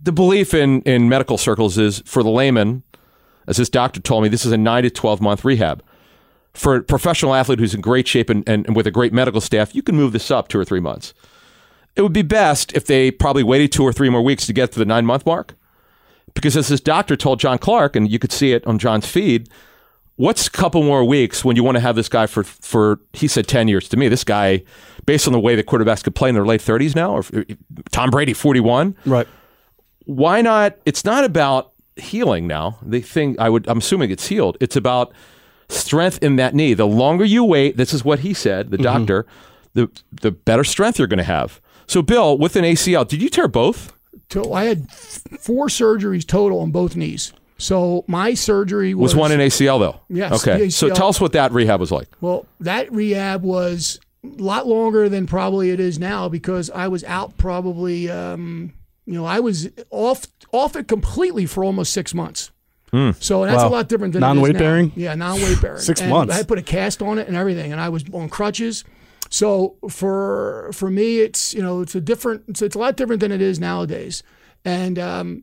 the belief in in medical circles is for the layman, as this doctor told me, this is a nine to twelve month rehab. For a professional athlete who's in great shape and, and, and with a great medical staff, you can move this up two or three months. It would be best if they probably waited two or three more weeks to get to the nine month mark. Because as this doctor told John Clark, and you could see it on John's feed, what's a couple more weeks when you want to have this guy for, for he said 10 years to me? This guy, based on the way the quarterbacks could play in their late 30s now, or uh, Tom Brady, 41, Right. why not? It's not about healing now. The thing I would, I'm assuming it's healed. It's about strength in that knee. The longer you wait, this is what he said, the mm-hmm. doctor, the the better strength you're going to have. So, Bill, with an ACL, did you tear both? So I had four surgeries total on both knees. So my surgery was, Was one an ACL though? Yes, Okay. the So tell us what that rehab was like. Well, that rehab was a lot longer than probably it is now because I was out probably, um, you know, I was off off it completely for almost six months. So that's Wow. a lot different than it is Non-weight bearing? Yeah, non-weight bearing. <laughs> Six And months. I put a cast on it and everything, and I was on crutches. So for for me, it's you know it's a different it's, it's a lot different than it is nowadays, and um,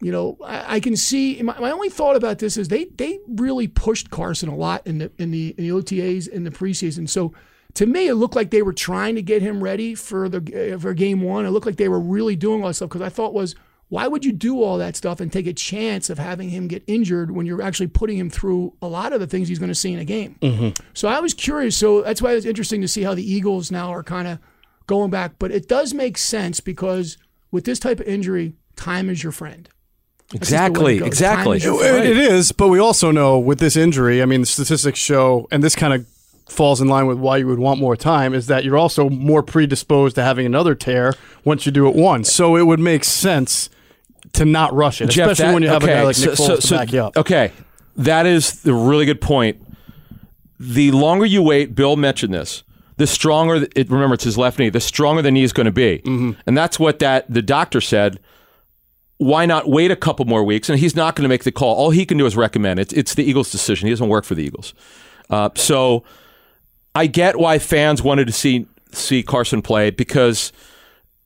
you know I, I can see my, my only thought about this is they they really pushed Carson a lot in the in the in the OTAs in the preseason. So to me, it looked like they were trying to get him ready for the uh, for game one. It looked like they were really doing all that stuff because I thought was why would you do all that stuff and take a chance of having him get injured when you're actually putting him through a lot of the things he's going to see in a game? Mm-hmm. So I was curious. So that's why it's interesting to see how the Eagles now are kind of going back. But it does make sense because with this type of injury, time is your friend. That's just the way Exactly, it exactly. Is It- it is, but we also know with this injury, I mean, the statistics show, and this kind of falls in line with why you would want more time, is that you're also more predisposed to having another tear once you do it once. So it would make sense to not rush it, Jeff, especially that- when you have okay, a guy like so- Nick Foles so- to back you up. Okay, that is the really good point. The longer you wait, Bill mentioned this. The stronger it. Remember, it's his left knee. The stronger the knee is going to be, Mm-hmm. and that's what that the doctor said. Why not wait a couple more weeks? And he's not going to make the call. All he can do is recommend. It's it's the Eagles' decision. He doesn't work for the Eagles. Uh, so I get why fans wanted to see see Carson play because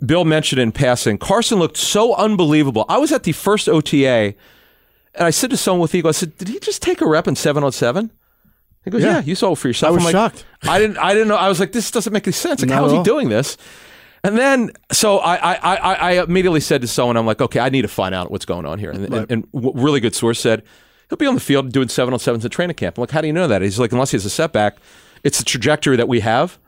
Bill mentioned in passing, Carson looked so unbelievable. I was at the first OTA, and I said to someone with Eagle, I said, "Did he just take a rep in seven on seven?" He goes, Yeah. "Yeah, you saw it for yourself." I was I'm like, shocked. I didn't. I didn't know. I was like, "This doesn't make any sense. Like, Not how is he all. doing this?" And then, so I, I, I, I immediately said to someone, "I'm like, okay, I need to find out what's going on here." And, and, and really good source said he'll be on the field doing seven on sevens at training camp. I'm like, "How do you know that?" He's like, "Unless he has a setback, it's the trajectory that we have."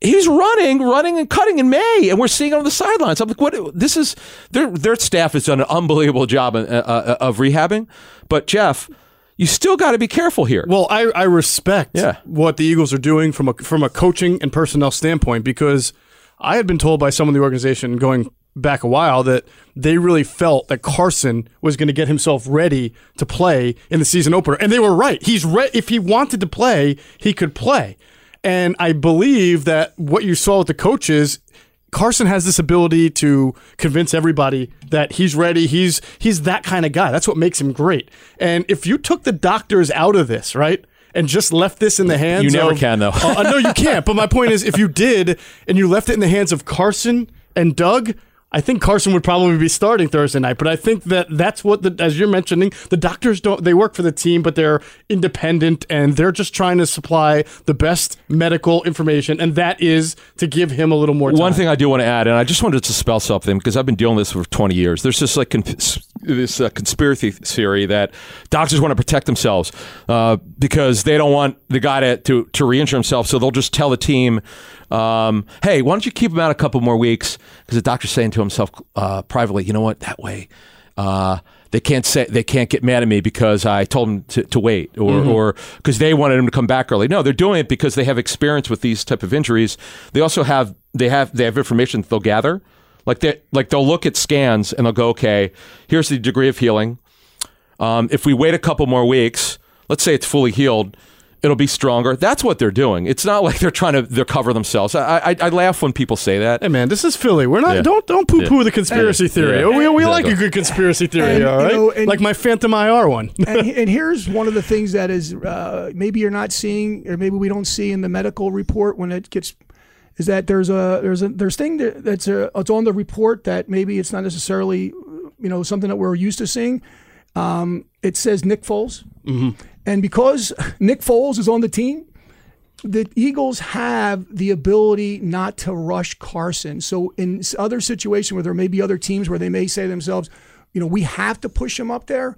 He's running, running, and cutting in May, and we're seeing it on the sidelines. I'm like, what? This is their their staff has done an unbelievable job uh, uh, of rehabbing, but Jeff, you still got to be careful here. Well, I, I respect Yeah. what the Eagles are doing from a from a coaching and personnel standpoint because I had been told by some of the organization going back a while that they really felt that Carson was going to get himself ready to play in the season opener, and they were right. He's re- if he wanted to play, he could play, and I believe that what you saw with the coaches. Carson has this ability to convince everybody that he's ready. He's he's that kind of guy. That's what makes him great. And if you took the doctors out of this, right, and just left this in the hands, You never of- can, though. Uh, no, you can't. But my point is, if you did and you left it in the hands of Carson and Doug. I think Carson would probably be starting Thursday night, but I think that that's what the as you're mentioning, the doctors don't they work for the team, but they're independent and they're just trying to supply the best medical information, and that is to give him a little more time. One thing I do want to add, and I just wanted to spell something because I've been dealing with this for 20 years. There's this like cons- this uh, conspiracy theory that doctors want to protect themselves uh, because they don't want the guy to, to to re-injure himself, so they'll just tell the team, um, "Hey, why don't you keep him out a couple more weeks?" Because the doctor's saying to himself uh, privately, "You know what? That way." Uh, they can't say they can't get mad at me because I told them to, to wait or or because they wanted him to come back early. No, they're doing it because they have experience with these type of injuries. They also have they have they have information that they'll gather. Like they like they'll look at scans and they'll go, okay, here's the degree of healing. Um, if we wait a couple more weeks, let's say it's fully healed, it'll be stronger. That's what they're doing. It's not like they're trying to they're cover themselves. I, I I laugh when people say that. Hey man, this is Philly. We're not Yeah. don't don't poo poo Yeah. the conspiracy theory. Yeah. We, we like a good conspiracy theory, And, all you know, and- like my Phantom IR one. <laughs> and, and here's one of the things that is uh, maybe you're not seeing, or maybe we don't see in the medical report when it gets, is that there's a there's a there's thing that, that's a, it's on the report that maybe it's not necessarily, you know, something that we're used to seeing. Um, it says Nick Foles, Mm-hmm. and because Nick Foles is on the team, the Eagles have the ability not to rush Carson. So in other situations where there may be other teams where they may say to themselves, you know, we have to push him up there.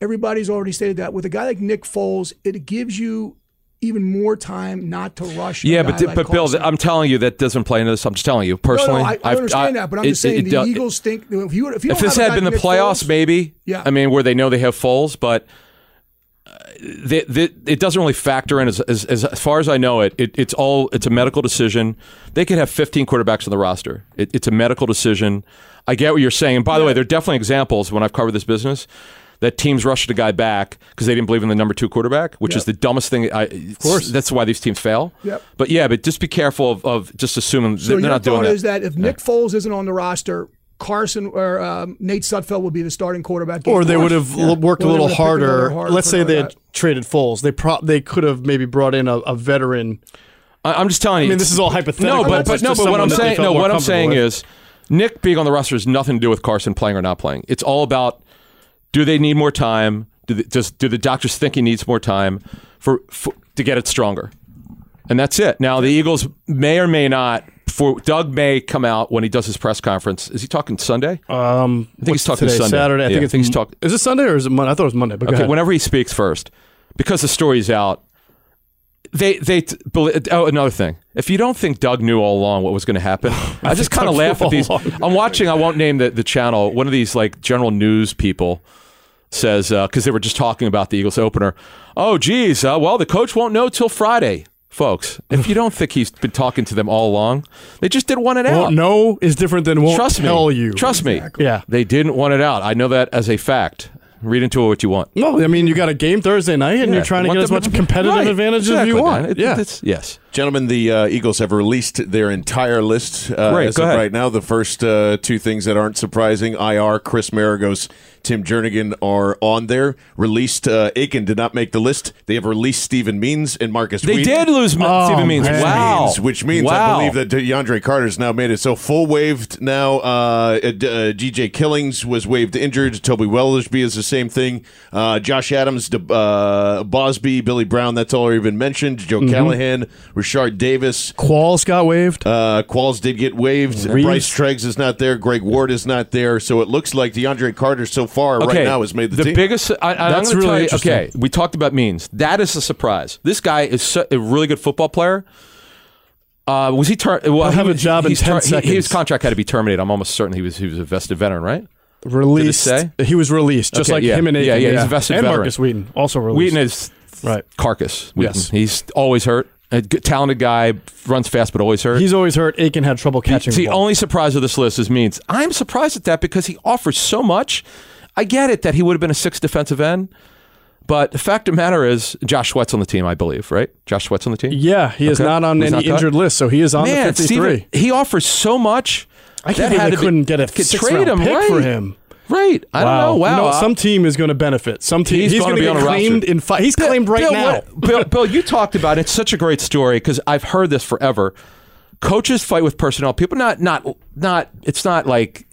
Everybody's already stated that. With a guy like Nick Foles, it gives you even more time not to rush. Yeah, but like but Bill, I'm telling you that doesn't play into this. I'm just telling you personally. no, I, I I've- understand that, but I'm it- just saying it the do- Eagles think if you if you If this had been the playoffs, Foles- maybe. Yeah. I mean, where they know they have Foles, but they, they, it doesn't really factor in as, as, as far as I know it, it. It's all it's a medical decision. They could have 15 quarterbacks on the roster. It, it's a medical decision. I get what you're saying. And by the way, there are definitely examples when I've covered this business that teams rushed a guy back because they didn't believe in the number two quarterback, which is the dumbest thing. I, of course. that's why these teams fail. Yep. But yeah, yeah, but just be careful of, of just assuming So they're your not doing that. is that if Nick Foles isn't on the roster, Carson or um, Nate Sudfeld would be the starting quarterback. Or they would have Yeah. worked a little would a harder. little harder Let's say they that. had traded Foles. They pro- they could have maybe brought in a, a veteran. I, I'm just telling you. I mean, this is all hypothetical. No, but, That's but no, but what I'm saying, no, what I'm saying with. is, Nick being on the roster has nothing to do with Carson playing or not playing. It's all about do they need more time? Do the, does do the doctors think he needs more time for, for to get it stronger? And that's it. Now the Eagles may or may not. For Doug may come out when he does his press conference. Is he talking Sunday? Um, I think he's talking today, Sunday. Saturday. I Yeah, think I think he's talking. Is it Sunday or is it Monday? I thought it was Monday. But Okay, whenever he speaks first, because the story's out. They they t- oh another thing. If you don't think Doug knew all along what was going to happen, <laughs> I just kind of laugh at these. I'm watching. I won't name the, the channel. One of these like general news people says because they were just talking about the Eagles opener. Oh, geez. Uh, well, the coach won't know till Friday, folks. If you don't think he's been talking to them all along, they just didn't want it out. know is different than won't Trust me. tell you. Trust me. Yeah. They didn't want it out. I know that as a fact. Read into it what you want. No, I mean you got a game Thursday night, and Yeah, you're trying to get as much competitive Right, advantage as you want. It- yeah. yes. Gentlemen, the uh, Eagles have released their entire list uh, Great, as of ahead. right now. The first uh, two things that aren't surprising IR, Chris Maragos, Tim Jernigan are on there. Released uh, Aiken did not make the list. They have released Stephen Means and Markus They Wheaton. did lose Oh, Stephen Means. man. Wow. Means, which means Wow. I believe that DeAndre Carter's now made it. So full waived now. Uh, uh, DJ Killings was waived injured. Toby Weathersby is the same thing. Uh, Josh Adams, De, uh, Bausby, Billy Brown. That's all even mentioned. Joe Mm-hmm. Callahan, Richard Davis. Qualls got waived. Uh, Qualls did get waived. Reeves. Bryce Treggs is not there. Greg Ward is not there. So it looks like DeAndre Carter so far right now has made the, team. biggest. I, I, That's I'm really you. Okay, we talked about means. That is a surprise. This guy is so, a really good football player. Uh, was he? Ter- well, I'll he have a was- job in he's 10 he- seconds. his contract had to be terminated. I'm almost certain he was he was a vested veteran, right? released. say? He was released, just Okay, like yeah. him and Aiken. Yeah, yeah, he's a vested and veteran. Markus Wheaton also released. Wheaton is right. carcass. Wheaton. Yes. he's always hurt. A good, talented guy, runs fast but always hurt. He's always hurt. Aiken had trouble catching the only surprise of this list is means. I'm surprised at that because he offers so much. I get it that he would have been a sixth defensive end, but the fact of the matter is, Josh Sweat's on the team, I believe, right? Josh Sweat's on the team. yeah, he is not on He's any not cut? injured list, so he is on Man, the 53. Steven, he offers so much. I can't believe they couldn't get a trade round him, pick right. for him. Right. I don't know. Wow. You know, some team is going to benefit. Some team He's he's, going be get on claimed in five. He's claimed right Bill, now. Bill, <laughs> Bill, you talked about it. It's such a great story because I've heard this forever. Coaches fight with personnel. People not not not. It's not like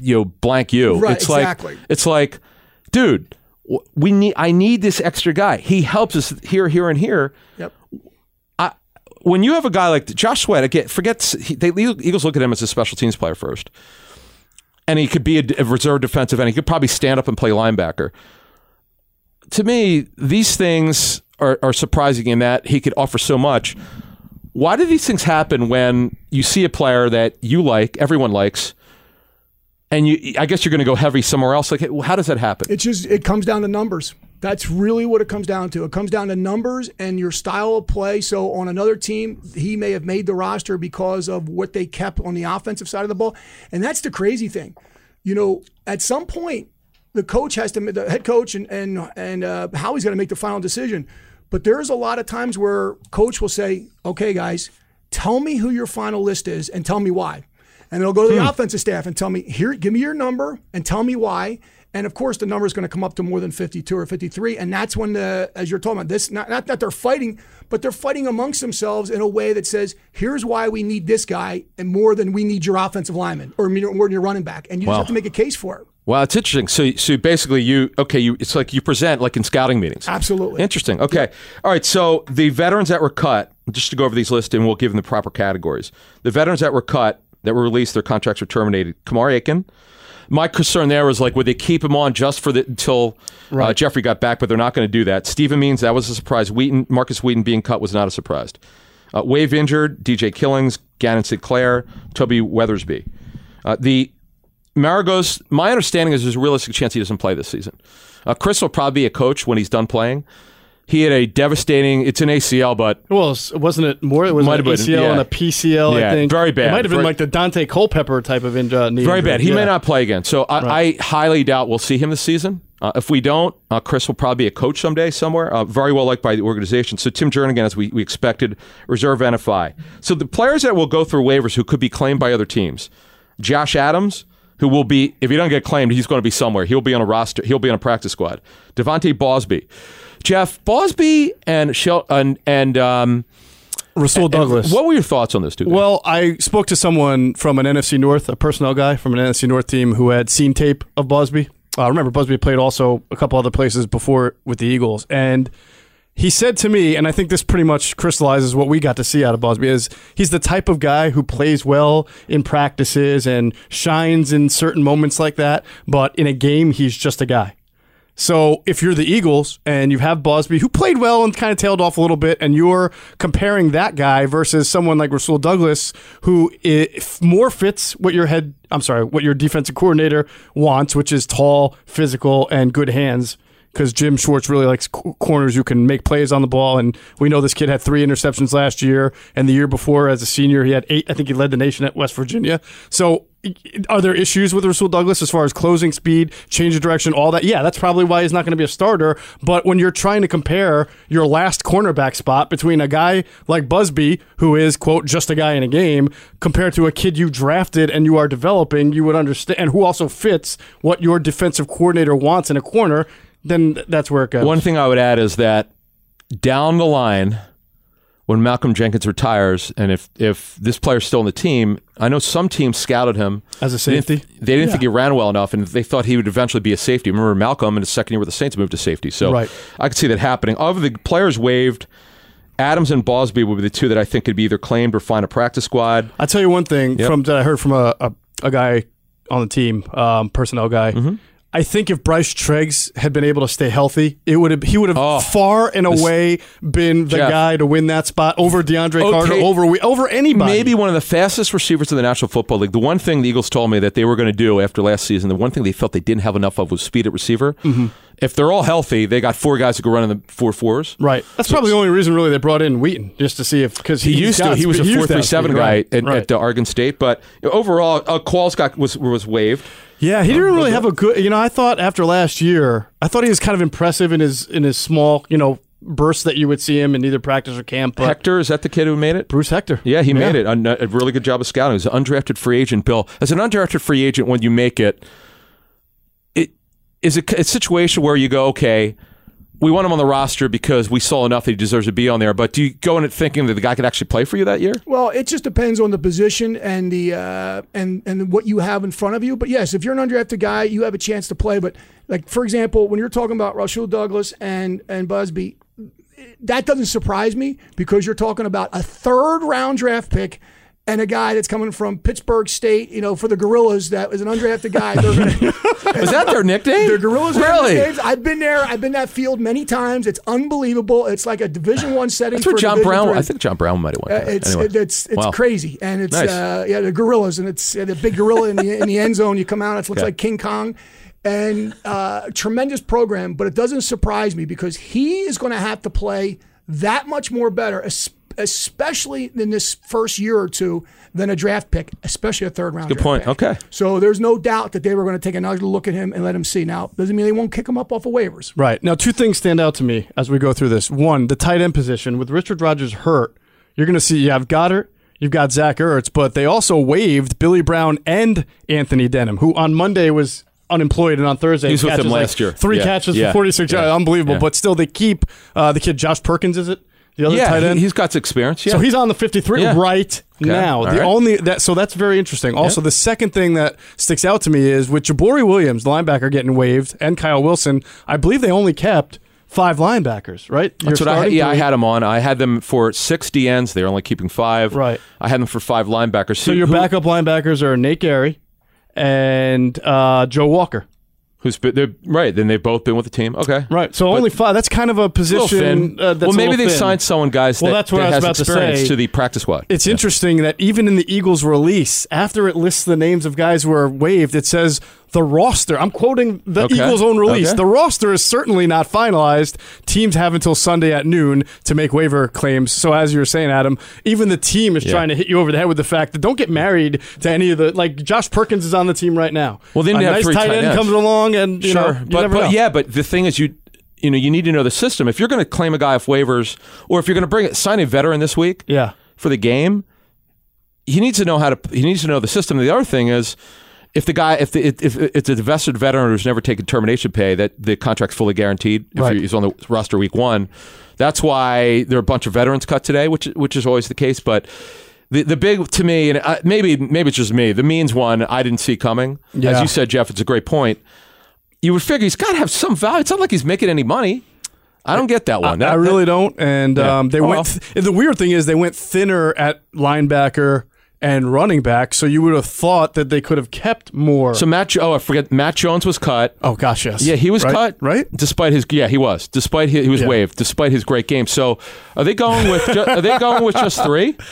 you know blank you. Right, it's like exactly. it's like, dude, we need. I need this extra guy. He helps us here, here, and here. Yep. When you have a guy like Josh Sweat, again, forget he, they, Eagles look at him as a special teams player first, and he could be a, reserve defensive end. He could probably stand up and play linebacker. To me, these things are, are surprising in that he could offer so much. Why do these things happen when you see a player that you like, everyone likes, and you? I guess you're going to go heavy somewhere else. Like, how does that happen? It just it comes down to numbers. That's really what it comes down to. It comes down to numbers and your style of play. So on another team, he may have made the roster because of what they kept on the offensive side of the ball. And that's the crazy thing. You know, at some point, the coach has to, the head coach and and and uh, Howie's going to make the final decision. But there's a lot of times where coach will say, "Okay, guys, tell me who your final list is and tell me why." And they'll go to the offensive staff and tell me, "Here, give me your number and tell me why." And of course, the number is going to come up to more than 52 or 53. And that's when the, as you're talking about this, not, not that they're fighting, but they're fighting amongst themselves in a way that says, here's why we need this guy and more than we need your offensive lineman or more than your running back. And you just have to make a case for it. Wow, it's interesting. So, so basically, you okay? You it's like you present like in scouting meetings. Absolutely. Interesting. Okay. All right. So the veterans that were cut, just to go over these lists, and we'll give them the proper categories. The veterans that were cut, that were released, their contracts were terminated. Kamar Aiken. My concern there was like, would they keep him on just for the until uh, Jeffery got back? But they're not going to do that. Stephen Means that was a surprise. Wheaton, Markus Wheaton being cut was not a surprise. Uh, Wave injured. DJ Killings, Gannon Sinclair, Toby Weathersby. Uh, the Maragos, my understanding is there's a realistic chance he doesn't play this season. Uh, Chris will probably be a coach when he's done playing. He had a devastating. It's an ACL, but Well, wasn't it more? It was Might an have been, ACL yeah. and a PCL. Yeah, I think very bad. It might have been Very- like the Daunte Culpepper type of in, uh, very injury. bad. He may not play again. So I, I highly doubt we'll see him this season. Uh, if we don't, uh, Chris will probably be a coach someday somewhere. Uh, very well liked by the organization. So Tim Jernigan, as we, we expected, reserve NFI. So the players that will go through waivers who could be claimed by other teams: Josh Adams, who will be if he doesn't get claimed, he's going to be somewhere. He'll be on a roster. He'll be on a practice squad. De'Vante Bausby, Jeff Bausby, and Shel- and and um, Rasul Douglas. What were your thoughts on this dude? Well, I spoke to someone from an NFC North, a personnel guy from an NFC North team who had seen tape of Bausby. Uh, remember, Bausby played also a couple other places before with the Eagles, and he said to me, and I think this pretty much crystallizes what we got to see out of Bausby is he's the type of guy who plays well in practices and shines in certain moments like that, but in a game he's just a guy. So if you're the Eagles and you have Bausby, who played well and kind of tailed off a little bit, and you're comparing that guy versus someone like Rasul Douglas, who more fits what your head, I'm sorry, what your defensive coordinator wants, which is tall, physical, and good hands. Because Jim Schwartz really likes co- corners who can make plays on the ball, and we know this kid had three interceptions last year, and the year before as a senior he had eight. I think he led the nation at West Virginia. So are there issues with Rasul Douglas as far as closing speed, change of direction, all that? Yeah, that's probably why he's not going to be a starter. But when you're trying to compare your last cornerback spot between a guy like Bausby, who is, quote, just a guy in a game, compared to a kid you drafted and you are developing, you would understand, and who also fits what your defensive coordinator wants in a corner, then that's where it goes. One thing I would add is that down the line, when Malcolm Jenkins retires, and if if this player's still on the team, I know some teams scouted him As a They didn't- safety? They didn't, think he ran well enough, and they thought he would eventually be a safety. Remember Malcolm in his second year with the Saints moved to safety, so Right. I could see that happening. Of the players waived, Adams and Bausby would be the two that I think could be either claimed or find a practice squad. I'll tell you one thing Yep. from that I heard from a, a, a guy on the team, um, personnel guy. Mm-hmm. I think if Bryce Treggs had been able to stay healthy, it would have he would have Oh. far and away been the Jeff. guy to win that spot over DeAndre Okay. Carter, over over anybody. Maybe one of the fastest receivers in the National Football League. The one thing the Eagles told me that they were going to do after last season, the one thing they felt they didn't have enough of was speed at receiver. Mm-hmm. If they're all healthy, they got four guys who can run in the four fours. Right. That's probably the only reason really they brought in Wheaton just to see if because He used to. He was a four three seven guy at, right. at uh, Oregon State, but overall, uh, Qualls got was was waived. Yeah, he Um, didn't really have a good. You know, I thought after last year, I thought he was kind of impressive in his in his small, you know, bursts that you would see him in either practice or camp. But Hector is that the kid who made it? Bruce Hector, Yeah, he made it. A, a really good job of scouting. He's an undrafted free agent. Bill, as an undrafted free agent, when you make it, it is a, a situation where you go, okay, we want him on the roster because we saw enough that he deserves to be on there. But do you go in it thinking that the guy could actually play for you that year? Well, it just depends on the position and the uh, and and what you have in front of you. But yes, if you're an undrafted guy, you have a chance to play. But like for example, when you're talking about Rasul Douglas and and Bausby, that doesn't surprise me because you're talking about a third round draft pick. And a guy that's coming from Pittsburg State, you know, for the Gorillas, that was an undrafted guy. Gonna, <laughs> Is that their nickname? the Gorillas really? I've been there. I've been that field many times. It's unbelievable. It's like a Division One setting. That's for where John Division Brown. three. I think John Brown might have went. Uh, it's Anyway. it's it's Wow. crazy, and it's Nice. uh, yeah the gorillas, and it's uh, the big gorilla in the in the end zone. You come out, it looks Okay. like King Kong, and uh, tremendous program. But it doesn't surprise me because he is going to have to play that much more better, es- especially in this first year or two, than a draft pick, especially a third round. Good draft point. pick. Okay. So there's no doubt that they were going to take another look at him and let him see. Now doesn't mean they won't kick him up off of waivers. Right. Now, two things stand out to me as we go through this. One, the tight end position. With Richard Rodgers hurt, you're going to see you have Goedert, you've got Zach Ertz, but they also waived Billy Brown and Anthony Denham, who on Monday was unemployed and on Thursday he's was with catches them like last year. Three Yeah. catches Yeah. for 46 yards. Yeah. Unbelievable. Yeah. But still, they keep uh, the kid Josh Perkins, is it? The other tight yeah, end? he, has got experience. Yeah. So he's on the 53 Yeah. right now. All the right. only that so that's very interesting. Also, the second thing that sticks out to me is with Jabori Williams, the linebacker, getting waived, and Kyle Wilson. I believe they only kept five linebackers. Right? That's what I yeah I had them on. I had them for six DNs. They're only keeping five. Right. I had them for five linebackers. So Who- your who- backup linebackers are Nate Gerry and uh, Joe Walker. Who's been, they're right? Then they've both been with the team. Okay. Right. So But- only five. That's kind of a A position. Uh, that's well, maybe they signed someone guys. Well, that, that's what that I was about to say. to the practice squad. It's interesting that even in the Eagles release, after it lists the names of guys who are waived, it says the roster. I'm quoting the Okay. Eagles' own release. Okay. The roster is certainly not finalized. Teams have until Sunday at noon to make waiver claims. So, as you were saying, Adam, even the team is Yeah. trying to hit you over the head with the fact that don't get married to any of the like. Josh Perkins is on the team right now. Well, then a you have nice tight tight end ends. comes along, and you know, sure, you but, but know. yeah, but the thing is, you you know, you need to know the system. If you're going to claim a guy off waivers, or if you're going to bring it, sign a veteran this week, yeah. for the game, he needs to know how to. He needs to know the system. The other thing is, if the guy if the, if it's a vested veteran who's never taken termination pay, that the contract's fully guaranteed if Right. he's on the roster week one. That's why there are a bunch of veterans cut today, which which is always the case. But the the big to me, and uh, maybe maybe it's just me, the means one I didn't see coming. As you said, Jeff, it's a great point. You would figure he's got to have some value. It's not like he's making any money. I don't get that one. I That- really don't. And Yeah. um, they Oh, went. Th- the weird thing is they went thinner at linebacker and running back. So you would have thought that they could have kept more. So Matt, oh, I forget. Matt Jones was cut. oh gosh, yes. Yeah, he was Right? cut. Right. Despite his, yeah, he was. Despite his, he was Yeah. waived. Despite his great game. So, are they going with? Ju- are they going with just three? <laughs>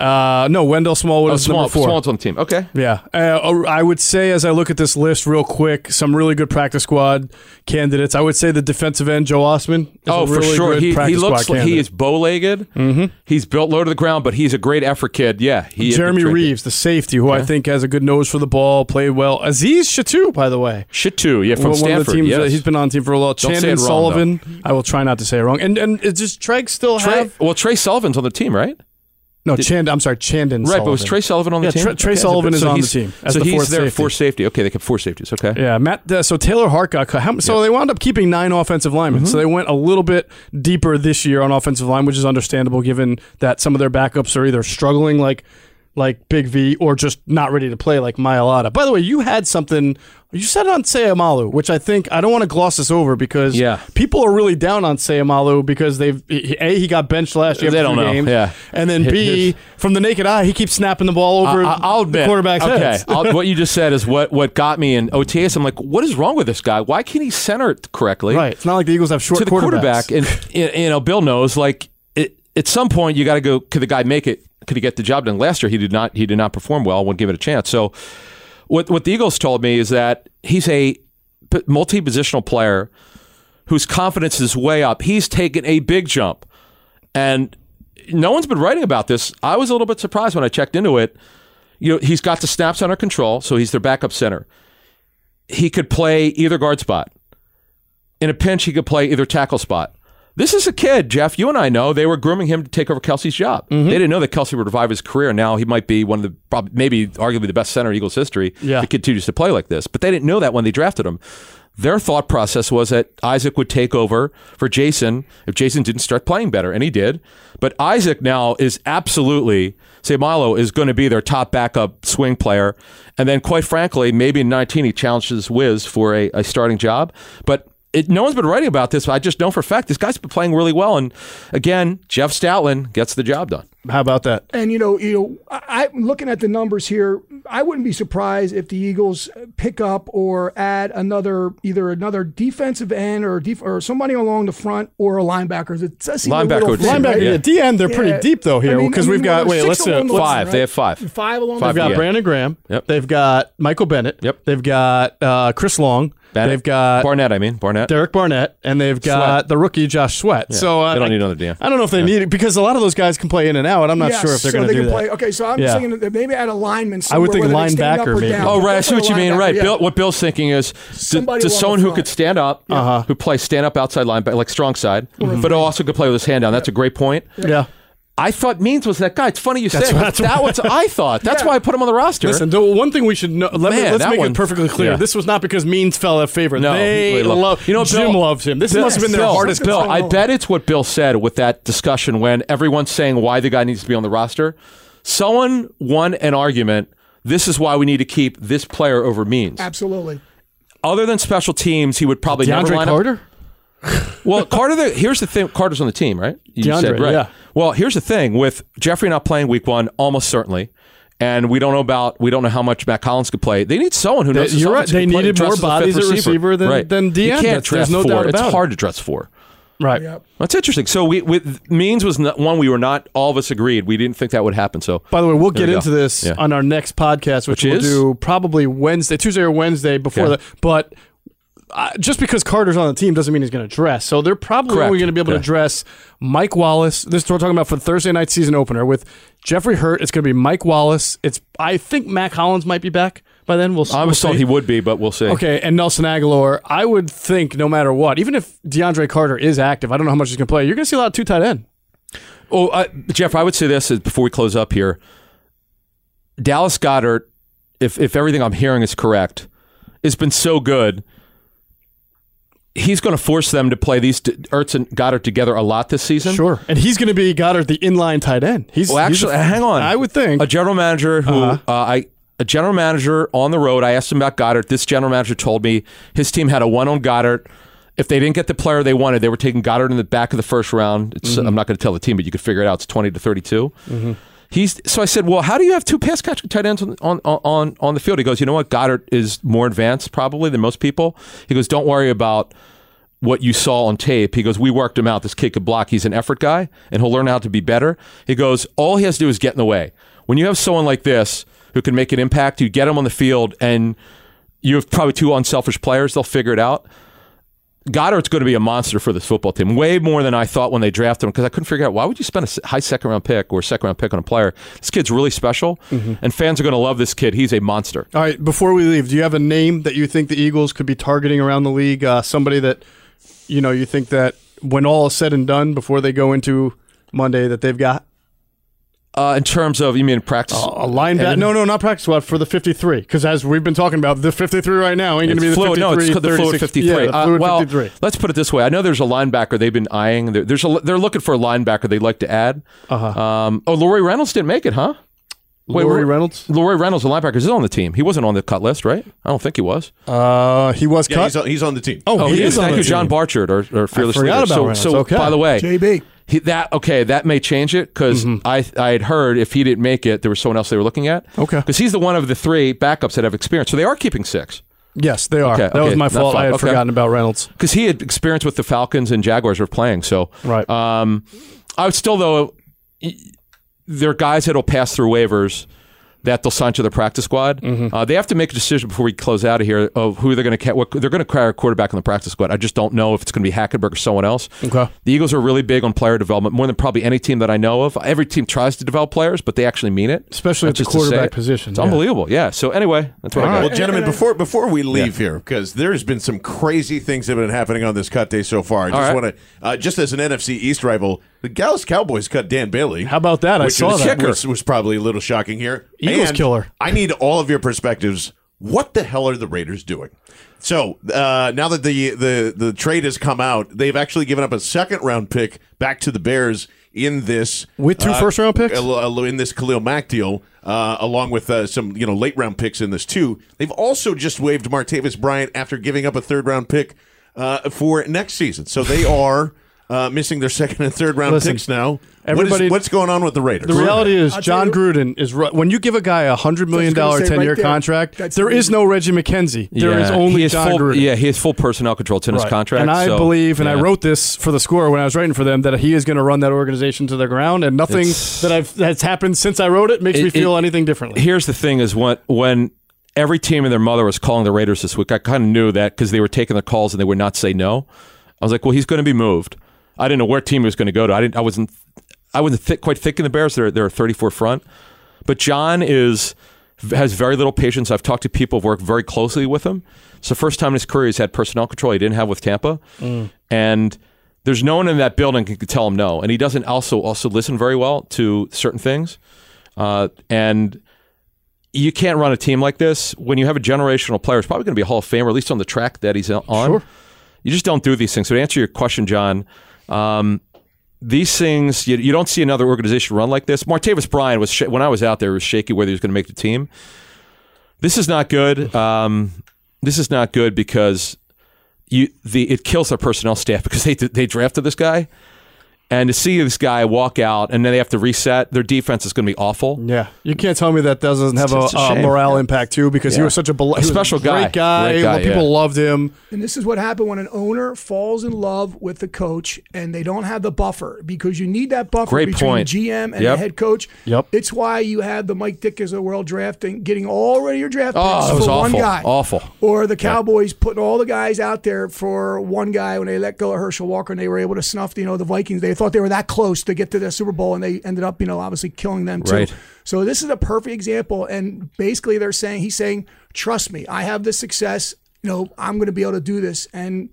Uh, no, Wendell Smallwood Oh, is small. number four. Small's on the team. Okay. Yeah, uh, I would say as I look at this list real quick, some really good practice squad candidates. I would say the defensive end Joe Ostman. Is Oh, a for sure. good He, he looks like he is bow-legged. Mm-hmm. He's built low to the ground, but he's a great effort kid. Yeah. He Jeremy Reaves, the safety, who I think has a good nose for the ball, played well. Aziz Shittu, by the way. Too. Yeah, from One of the Stanford. teams, yes. uh, he's been on the team for a while. Don't Chandon wrong, Sullivan. I will try not to say it wrong. And and just Treg still Trey, have well, Tre Sullivan's on the team, right? No Chand. I'm sorry, Chandon. Right, but was Sullivan. Tre Sullivan on the Yeah, team? Tre- Trey Okay. Sullivan is on the team as so the he's fourth there safety. for safety. Okay, they kept four safeties. Okay. Yeah, Matt. Uh, so Taylor Hart got cut. How, so they wound up keeping nine offensive linemen. Mm-hmm. So they went a little bit deeper this year on offensive line, which is understandable given that some of their backups are either struggling like like Big V or just not ready to play like Mailata. By the way, you had something. You said on Seumalo, which I think I don't want to gloss this over because Yeah. people are really down on Seumalo because they've a he got benched last year. They don't know, games, yeah. and then B from the naked eye, he keeps snapping the ball over I, I'll admit, the quarterback's okay. <laughs> What you just said is what what got me in OTS. I'm like, what is wrong with this guy? Why can't he center it correctly? right. It's not like the Eagles have short to the quarterback, and you know, Bill knows. Like, it, at some point, you got to go. Could the guy make it? Could he get the job done? Last year, he did not. He did not perform well when given a chance. So, what what the Eagles told me is that he's a multi positional player whose confidence is way up. He's taken a big jump, and no one's been writing about this. I was a little bit surprised when I checked into it. You know, he's got the snaps under control, so he's their backup center. He could play either guard spot. In a pinch, he could play either tackle spot. This is a kid, Jeff. You and I know they were grooming him to take over Kelce's job. Mm-hmm. They didn't know that Kelsey would revive his career. Now he might be one of the, probably, maybe arguably the best center in Eagles history. Yeah. if he continues to play like this. But they didn't know that when they drafted him. Their thought process was that Isaac would take over for Jason if Jason didn't start playing better, and he did. But Isaac now is absolutely, Seumalo is going to be their top backup swing player. And then, quite frankly, maybe in 19 he challenges Wiz for a, a starting job. But it, no one's been writing about this. But I just know for a fact this guy's been playing really well. And again, Jeff Stoutland gets the job done. How about that? And you know, you know, I, I'm looking at the numbers here. I wouldn't be surprised if the Eagles pick up or add another, either another defensive end or def- or somebody along the front or a linebacker. It does seem a Linebacker little would seem- Linebacker, right? yeah. D end, they're pretty Yeah. deep though here I mean- because I we've got. Wait, let's do along it. the Let's- Five. line, They have five. Five along Five, the They've got yeah. Brandon Graham. Yep. They've got Michael Bennett. Yep. They've got uh, Chris Long. Bennett. They've got Barnett, I mean Barnett. Derek Barnett, and they've got Sweat. the rookie Josh Sweat. So uh, they don't need another DM. I don't know if they need it because a lot of those guys can play in and out. I'm not Yes, sure if they're so going they to do can that. play. Okay, so I'm Yeah. thinking that maybe add a lineman. I would somewhere, think whether they stand up linebacker, or maybe. down. Oh, right. I see what you mean. Right. yeah. Bill, what Bill's thinking is to, to someone who could stand up, Uh-huh. who plays stand up outside linebacker, like strong side, but also could play with his hand down. That's a great point. Yeah. I thought Means was that guy. It's funny you say That's it. what- that's That what- I thought. That's <laughs> Yeah. why I put him on the roster. Listen, the one thing we should know. Let me, Man, let's make one- it perfectly clear. yeah. This was not because Means fell out of favor. No, they they love- love. You know, Jim Bill- loves him. This Bill- must have been their Bill, hardest. Bill, I bet it's what Bill said with that discussion when everyone's saying why the guy needs to be on the roster. Someone won an argument. This is why we need to keep this player over Means. Absolutely. Other than special teams, he would probably never DeAndre line up- Carter. Well, Carter. The, here's the thing. Carter's on the team, right? You DeAndre, said, right. yeah. Well, here's the thing with Jeffery not playing week one, almost certainly, and we don't know about we don't know how much Mack Hollins could play. They need someone who knows. They- his you're right. They play- needed more as a bodies at receiver than- right. than You can't That's- dress there's no four. doubt it's about it. hard to dress four. Right. Yep. That's interesting. So we with Means was not, one we were not all of us agreed. We didn't think that would happen. So By the way, we'll get we into this Yeah. on our next podcast, which, Which we'll is? do probably Wednesday, Tuesday or Wednesday before Okay. that. But uh, just because Carter's on the team doesn't mean he's going to dress. So they're probably Correct. only going to be able to dress Mike Wallace. This is what we're talking about for Thursday night season opener with Jeffery Hurt. It's going to be Mike Wallace. It's I think Mack Hollins might be back by then. We'll. I we'll was told he would be, but we'll see. Okay, and Nelson Agholor, I would think no matter what, even if DeAndre Carter is active, I don't know how much he's going to play. You're going to see a lot of two tight end. Oh, uh, Jeff, I would say this before we close up here. Dallas Goedert if if everything I'm hearing is correct, has been so good. He's going to force them to play these Ertz and Goedert together a lot this season. Sure, and he's going to be Goedert, the inline tight end. He's Well, he's actually, a- hang on. I would think a general manager who Uh-huh. uh, I a general manager on the road. I asked him about Goedert. This general manager told me his team had a one on Goedert. If they didn't get the player they wanted, they were taking Goedert in the back of the first round. It's, Mm-hmm. I'm not going to tell the team, but you could figure it out. It's 20 to 32. He's so I said, well, how do you have two pass catching tight ends on, on on on the field? He goes, you know what, Goedert is more advanced probably than most people. He goes, don't worry about what you saw on tape. He goes, we worked him out. This kid could block. He's an effort guy, and he'll learn how to be better. He goes, all he has to do is get in the way. When you have someone like this who can make an impact, you get him on the field, and you have probably two unselfish players. They'll figure it out. Goedert's going to be a monster for this football team, way more than I thought when they drafted him. Because I couldn't figure out why would you spend a high second round pick or second round pick on a player. This kid's really special, and fans are going to love this kid. He's a monster. All right, before we leave, do you have a name that you think the Eagles could be targeting around the league? Uh, somebody that you know you think that when all is said and done, before they go into Monday, that they've got Uh, in terms of, you mean practice? a linebacker? And- No, no, not practice squad for the fifty-three. Because as we've been talking about, the fifty-three right now ain't going to be the fluid. fifty-three. No, it's the fluid 53. Yeah, the Uh, well, 53. let's put it this way. I know there's a linebacker they've been eyeing. There's a, they're looking for a linebacker they'd like to add. Uh-huh. Um, oh, LaRoy Reynolds didn't make it, huh? Wait, LaRoy. Reynolds. LaRoy Reynolds, the linebacker, is on the team. He wasn't on the cut list, right? I don't think he was. Uh, he was Yeah, cut. he's on, he's on the team. oh, Oh, he, he is is. on Thank the you, John team. Barchard, our, our fearless forgot leader. about so, Reynolds. so Okay. by the way, JB. he, that okay, that may change it because I I had heard if he didn't make it, there was someone else they were looking at. Okay. because he's the one of the three backups that have experience. So they are keeping six. Yes, they are. Okay, that was my fault. I had Okay. forgotten about Reynolds. because he had experience with the Falcons and Jaguars were playing. So, Right. Um, I would still though, y- there are guys that'll pass through waivers that they'll sign to the practice squad. Mm-hmm. Uh, they have to make a decision before we close out of here of who they're going to what they're going to acquire a quarterback on the practice squad. I just don't know if it's going to be Hackenberg or someone else. Okay. The Eagles are really big on player development, more than probably any team that I know of. Every team tries to develop players, but they actually mean it, Especially Not at the just to say quarterback it. position, It's yeah. unbelievable. Yeah. So anyway, that's what I got. Well, gentlemen, before before we leave here, because there's been some crazy things that have been happening on this cut day so far. I just right. want to, uh, just as an NFC East rival, the Dallas Cowboys cut Dan Bailey. How about that? I which saw that. Was, was probably a little shocking here. Eagles And killer. I need all of your perspectives. What the hell are the Raiders doing? So uh, now that the, the the trade has come out, they've actually given up a second round pick back to the Bears in this With two uh, first-round picks? uh, in this Khalil Mack deal, uh, along with uh, some you know late round picks in this too. They've also just waived Martavis Bryant after giving up a third round pick uh, for next season. So they are uh, missing their second and third round Listen, picks now. What is- everybody- what's going on with the Raiders? The reality is, I'll Jon Gruden is ru- when you give a guy a hundred million gonna dollar right ten year there, contract. that's there the is reason. no Reggie McKenzie. There is Yeah, only he John full, Gruden. Yeah, he has full personnel control. It's in his Right. contract. And I so, believe, and I wrote this for the score when I was writing for them, that he is going to run that organization to the ground, and nothing It's- that I've that's happened since I wrote it makes me feel it- anything differently. Here's the thing: is when when every team and their mother was calling the Raiders this week, I kind of knew that because they were taking the calls and they would not say no. I was like, well, he's going to be moved. I didn't know where team he was going to go to. I didn't. I wasn't. I wasn't thick, quite thick in the Bears. They're they're a 34 front, but John is has very little patience. I've talked to people who've worked very closely with him. It's the first time in his career he's had personnel control he didn't have with Tampa, and there's no one in that building can tell him no. And he doesn't also also listen very well to certain things, uh, and you can't run a team like this when you have a generational player. It's probably going to be a Hall of Famer, at least on the track that he's on. Sure. You just don't do these things. So to answer your question, John, um, these things you, you don't see another organization run like this. Martavis Bryant was sh- when I was out there was shaky whether he was going to make the team. This is not good. Um, this is not good because you the it kills their personnel staff <laughs> because they they drafted this guy. And to see this guy walk out and then they have to reset, their defense is going to be awful. Yeah, you can't tell me that doesn't have a, it's a a shame. morale impact too, because he Yeah. was such a, bel- he was special great guy. Great guy, People yeah. loved him. And this is what happened when an owner falls in love with the coach and they don't have the buffer because you need that buffer Great between point. the GM and the head coach. Yep. It's why you had the Mike Dick as a world drafting, getting all of your draft oh, picks Oh, it for was one guy. Awful. Or the Cowboys putting all the guys out there for one guy when they let go of Herschel Walker and they were able to snuff, you know, the Vikings. They thought they were that close to get to the Super Bowl and they ended up, you know, obviously killing them too. Right. So this is a perfect example. And basically they're saying, he's saying, trust me, I have the success. You know, I'm going to be able to do this. And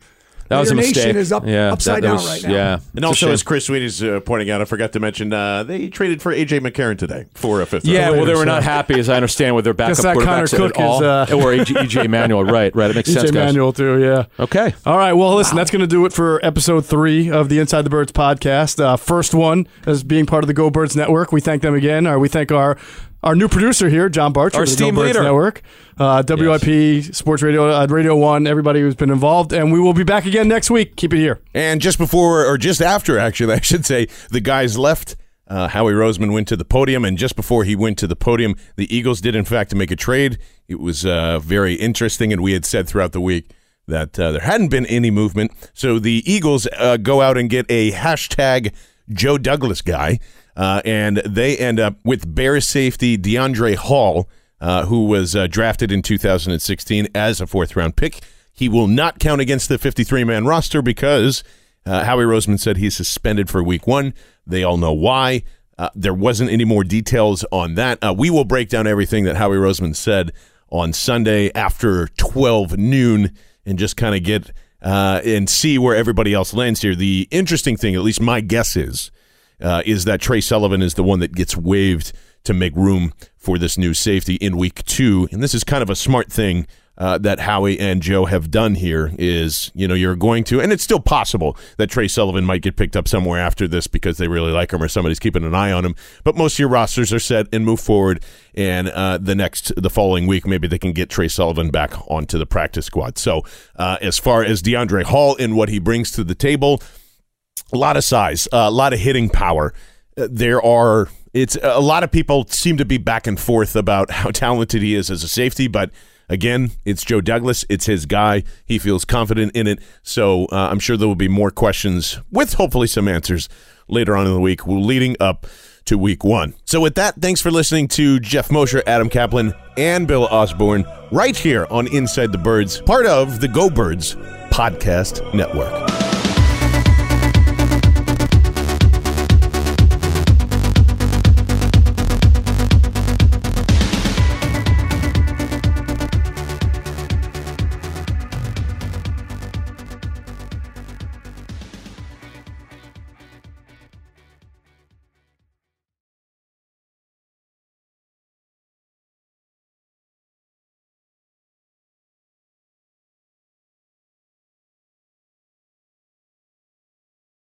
That was a Raider mistake. Nation is up yeah, upside that- that down was- right now. Yeah, And It's also, as Chris Sweeney's uh, pointing out, I forgot to mention uh, they traded for AJ McCarron today for a fifth. Yeah, well, they were not happy, as I understand, with their backup Guess that quarterbacks Cook at all. is, uh, or EJ, EJ <laughs> Manuel, right? Right, it makes sense, EJ. Manuel too. Yeah. Okay. All right. Well, listen, that's going to do it for episode three of the Inside the Birds podcast. Uh, first one as being part of the Go Birds Network. We thank them again. Uh, we thank our our new producer here, John Barcher, Our of the Go leader. Network, uh, WIP Sports Radio, uh, Radio One, everybody who's been involved, and we will be back again next week. Keep it here. And just before, or just after, actually, <laughs> I should say, the guys left. Uh, Howie Roseman went to the podium, and just before he went to the podium, the Eagles did, in fact, make a trade. It was uh, very interesting, and we had said throughout the week that uh, there hadn't been any movement. So the Eagles uh, go out and get a hashtag Joe Douglas guy, uh, and they end up with Bears safety Deiondre' Hall, uh, who was uh, drafted in 2016 as a fourth round pick. He will not count against the 53 man roster because uh, Howie Roseman said he's suspended for week one. They all know why. Uh, there wasn't any more details on that. We will break down everything that Howie Roseman said on Sunday after 12 noon and just kind of get uh, and see where everybody else lands here. The interesting thing, at least my guess is, uh, is that Tre Sullivan is the one that gets waived to make room for this new safety in week two. And this is kind of a smart thing uh, that Howie and Joe have done here is, you know, you're going to, and it's still possible that Tre Sullivan might get picked up somewhere after this because they really like him or somebody's keeping an eye on him. But most of your rosters are set and move forward. And uh, the next, the following week, maybe they can get Tre Sullivan back onto the practice squad. So uh, as far as Deiondre' Hall and what he brings to the table, a lot of size, a lot of hitting power. Uh, There are it's a lot of people seem to be back and forth about <laughs> how talented he is as a safety, but again, it's Joe Douglas, it's his guy. He feels confident in it, so uh, I'm sure there will be more questions with hopefully some answers later on in the week, leading up to week one. So with that, thanks for listening to Jeff Mosher, Adam Caplan, and Bill Osborne right here on Inside the Birds, part of the Go Birds podcast network.